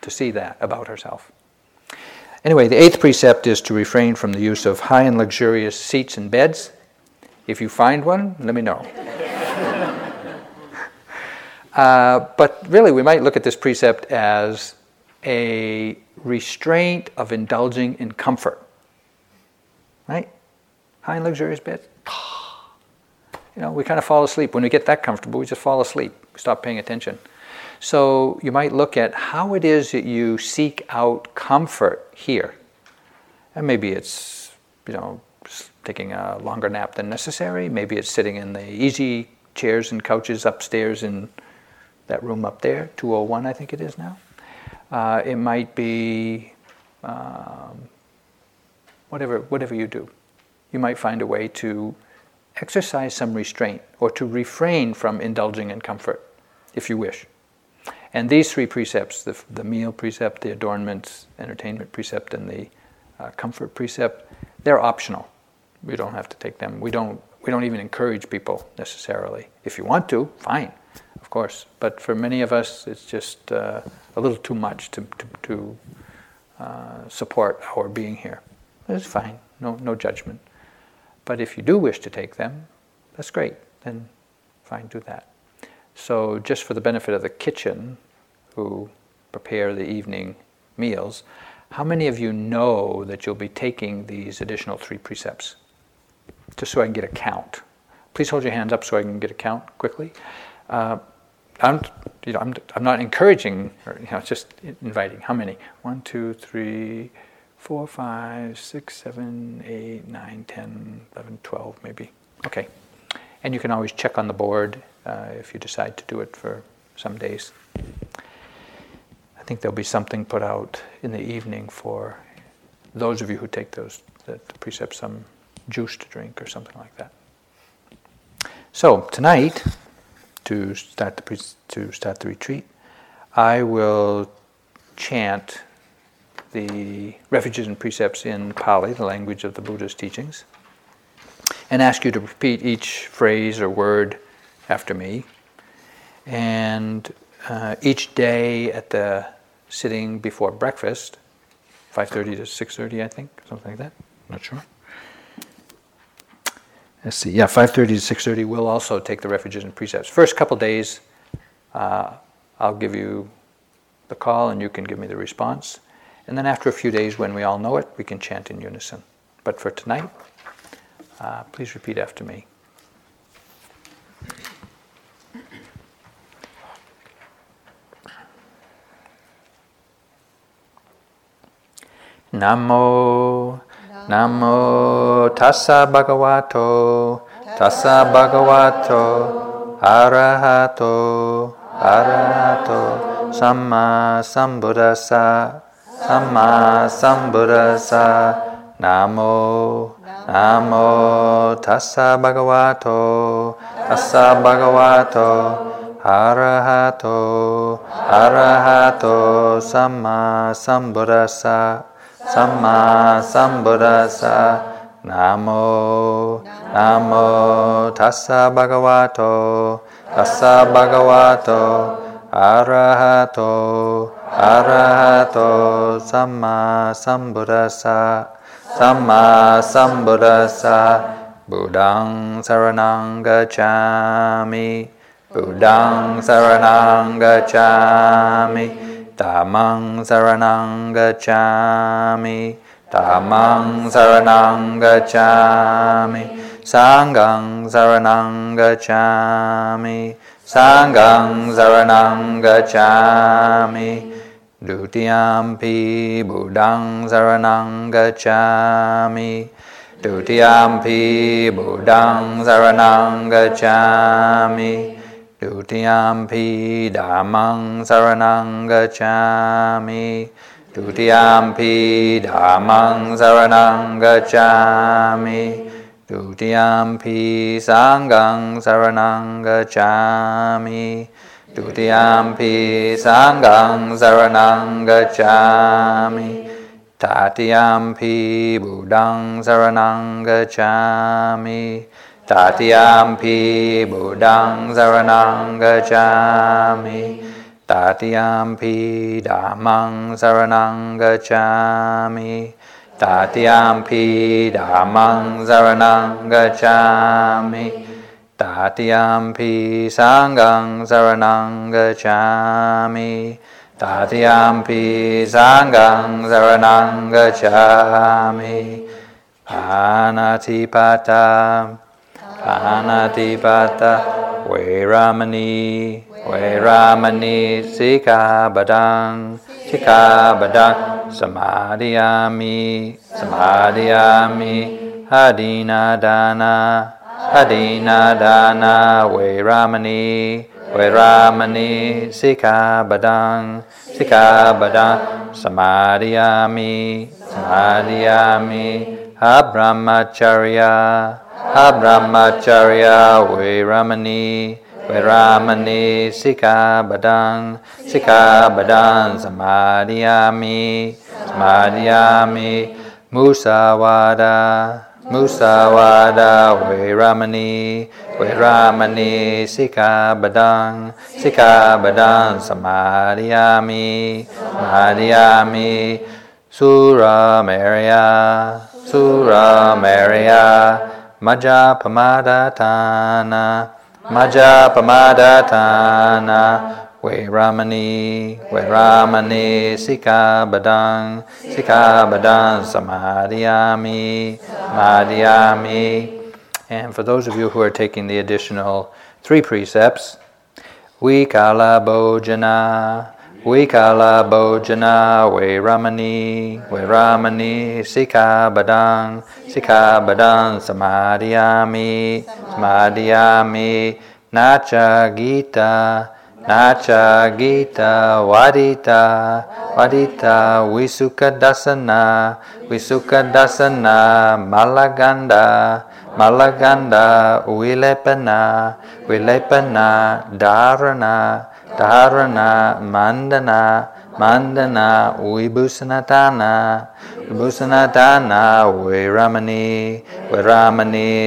to see that about herself. Anyway, the eighth precept is to refrain from the use of high and luxurious seats and beds. If you find one, let me know. Uh, but really, we might look at this precept as a restraint of indulging in comfort. Right? High and luxurious beds. You know, we kind of fall asleep. When we get that comfortable, we just fall asleep. We stop paying attention. So you might look at how it is that you seek out comfort here. And maybe it's, you know, taking a longer nap than necessary. Maybe it's sitting in the easy chairs and couches upstairs in that room up there, 201, I think it is now. Uh, it might be um, whatever, whatever you do. You might find a way to exercise some restraint or to refrain from indulging in comfort if you wish. And these three precepts the, the meal precept, the adornments, entertainment precept, and the uh, comfort precept they're optional. We don't have to take them. We don't, we don't even encourage people necessarily. If you want to, fine, of course. But for many of us, it's just uh, a little too much to, to, to uh, support our being here. It's fine, no, no judgment. But if you do wish to take them, that's great. Then fine, do that. So, just for the benefit of the kitchen who prepare the evening meals, how many of you know that you'll be taking these additional three precepts? Just so I can get a count. Please hold your hands up so I can get a count quickly. Uh, I'm, you know, I'm, I'm not encouraging, or, you know, just inviting. How many? One, two, three, four, five, six, seven, eight, nine, ten, eleven, twelve, maybe. Okay. And you can always check on the board uh, if you decide to do it for some days. I think there'll be something put out in the evening for those of you who take those the, the precepts, some juice to drink or something like that. So tonight, to start the pre- to start the retreat, I will chant the refuges and precepts in Pali, the language of the Buddha's teachings and ask you to repeat each phrase or word after me. And uh, each day at the sitting before breakfast, 5.30 to 6.30, I think, something like that. Not sure. Let's see. Yeah, 5.30 to 6.30. We'll also take the refuges and precepts. First couple days, uh, I'll give you the call and you can give me the response. And then after a few days, when we all know it, we can chant in unison. But for tonight, uh, please repeat after me. Namo Namo Tassa Bhagavato Tassa Bhagavato Arahato Arahato Samma Sambuddhassa Samma Sambuddhassa Namo Namo Tassa Bhagavato Tassa Bhagavato Arahato Arahato Samma Sambuddhassa Samma Sambuddhassa Namo Namo Tassa Bhagavato Tassa Bhagavato Arahato Arahato Samma Sambuddhassa Samma Sambuddhassa Buddhang Saranang Gacchami Buddhang Saranang Gacchami Dhammang saranang gacchami Dhammang saranang gacchami Sanghang saranang gacchami Sanghang saranang gacchami Dutiyampi Buddhang saranang gacchami Dutiyampi Buddhang saranang gacchami Dutiyampi Dhammang Saranang Gacchami. Dutiyampi Dhammang Saranang Gacchami. Dutiyampi Sanghang Saranang Gacchami. Dutiyampi Sanghang Saranang Gacchami. Tatiyampi Buddhang Saranang Gacchami Tatiyampi Buddhang Saranang Gacchami. Tatiyampi Dhammang Saranang Gacchami. Tatiyampi Dhammang Saranang Gacchami. Tatiyampi Sanghang Saranang Gacchami. Tatiyampi Sanghang Saranang Gacchami. Anatipata Panatipata Veramani Veramani Sikabadang Sikabadang Samadhiyami Samadhiyami Hadinadana Hadinadana Veramani Veramani Sikabadang Sikabadang Samadhiyami Samadhiyami Abramacharya. Abrahmacharya Veramani Veramani Sikabadang Sikabadang Samadhiyami Samadhiyami Musawada Musawada Veramani Veramani Sikabadang Sikabadang Samadhiyami Samadhiyami Sura Maria Sura Maria Maja Pamadatana Maja Pamadatana Sika Badang Sika Badang Samadhyami Samadhyami And for those of you who are taking the additional three precepts, Vikala Bojana Vikala Bojana Veramani Veramani Sikabadang Sikabadang Samadhyami Samadhyami Nacha Gita Nacha Gita Vadita Vadita Visukadasana Visukadasana Malaganda Malaganda Vilepana Vilepana Dharana Dharana, Mandana, Mandana Vibhusanatana Vibhusanatana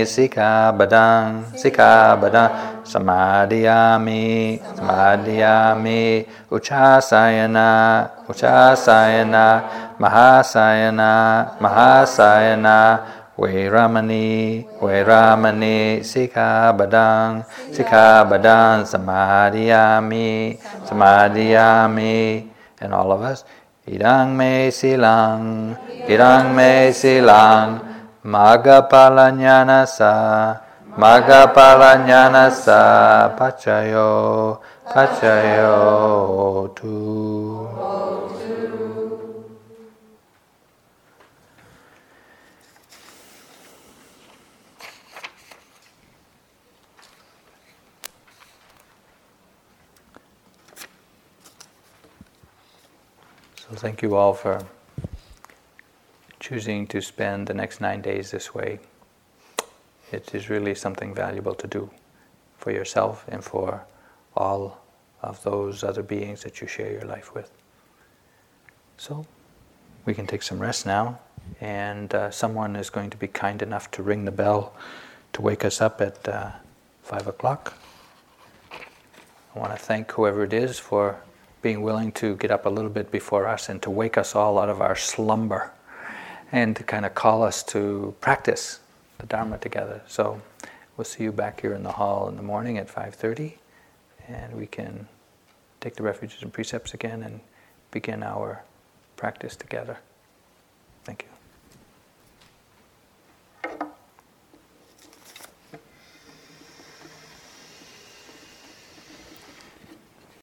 Sika Badang Sika Badang Samadhiyami Samadhiyami Uchasayana Uchasayana Mahasayana Mahasayana Veramani, Veramani, Sika Badang, Sika Badang, Samadhiyami, Samadhiyami, and all of us, Idang me silang, Idang me silang, Magapalanyana sa, Magapalanyana sa, Pachayo, Pachayo tu. Thank you all for choosing to spend the next nine days this way. It is really something valuable to do for yourself and for all of those other beings that you share your life with. So we can take some rest now, and uh, someone is going to be kind enough to ring the bell to wake us up at uh, five o'clock. I want to thank whoever it is for being willing to get up a little bit before us and to wake us all out of our slumber and to kind of call us to practice the Dharma together. So we'll see you back here in the hall in the morning at 5.30 and we can take the refuges and precepts again and begin our practice together.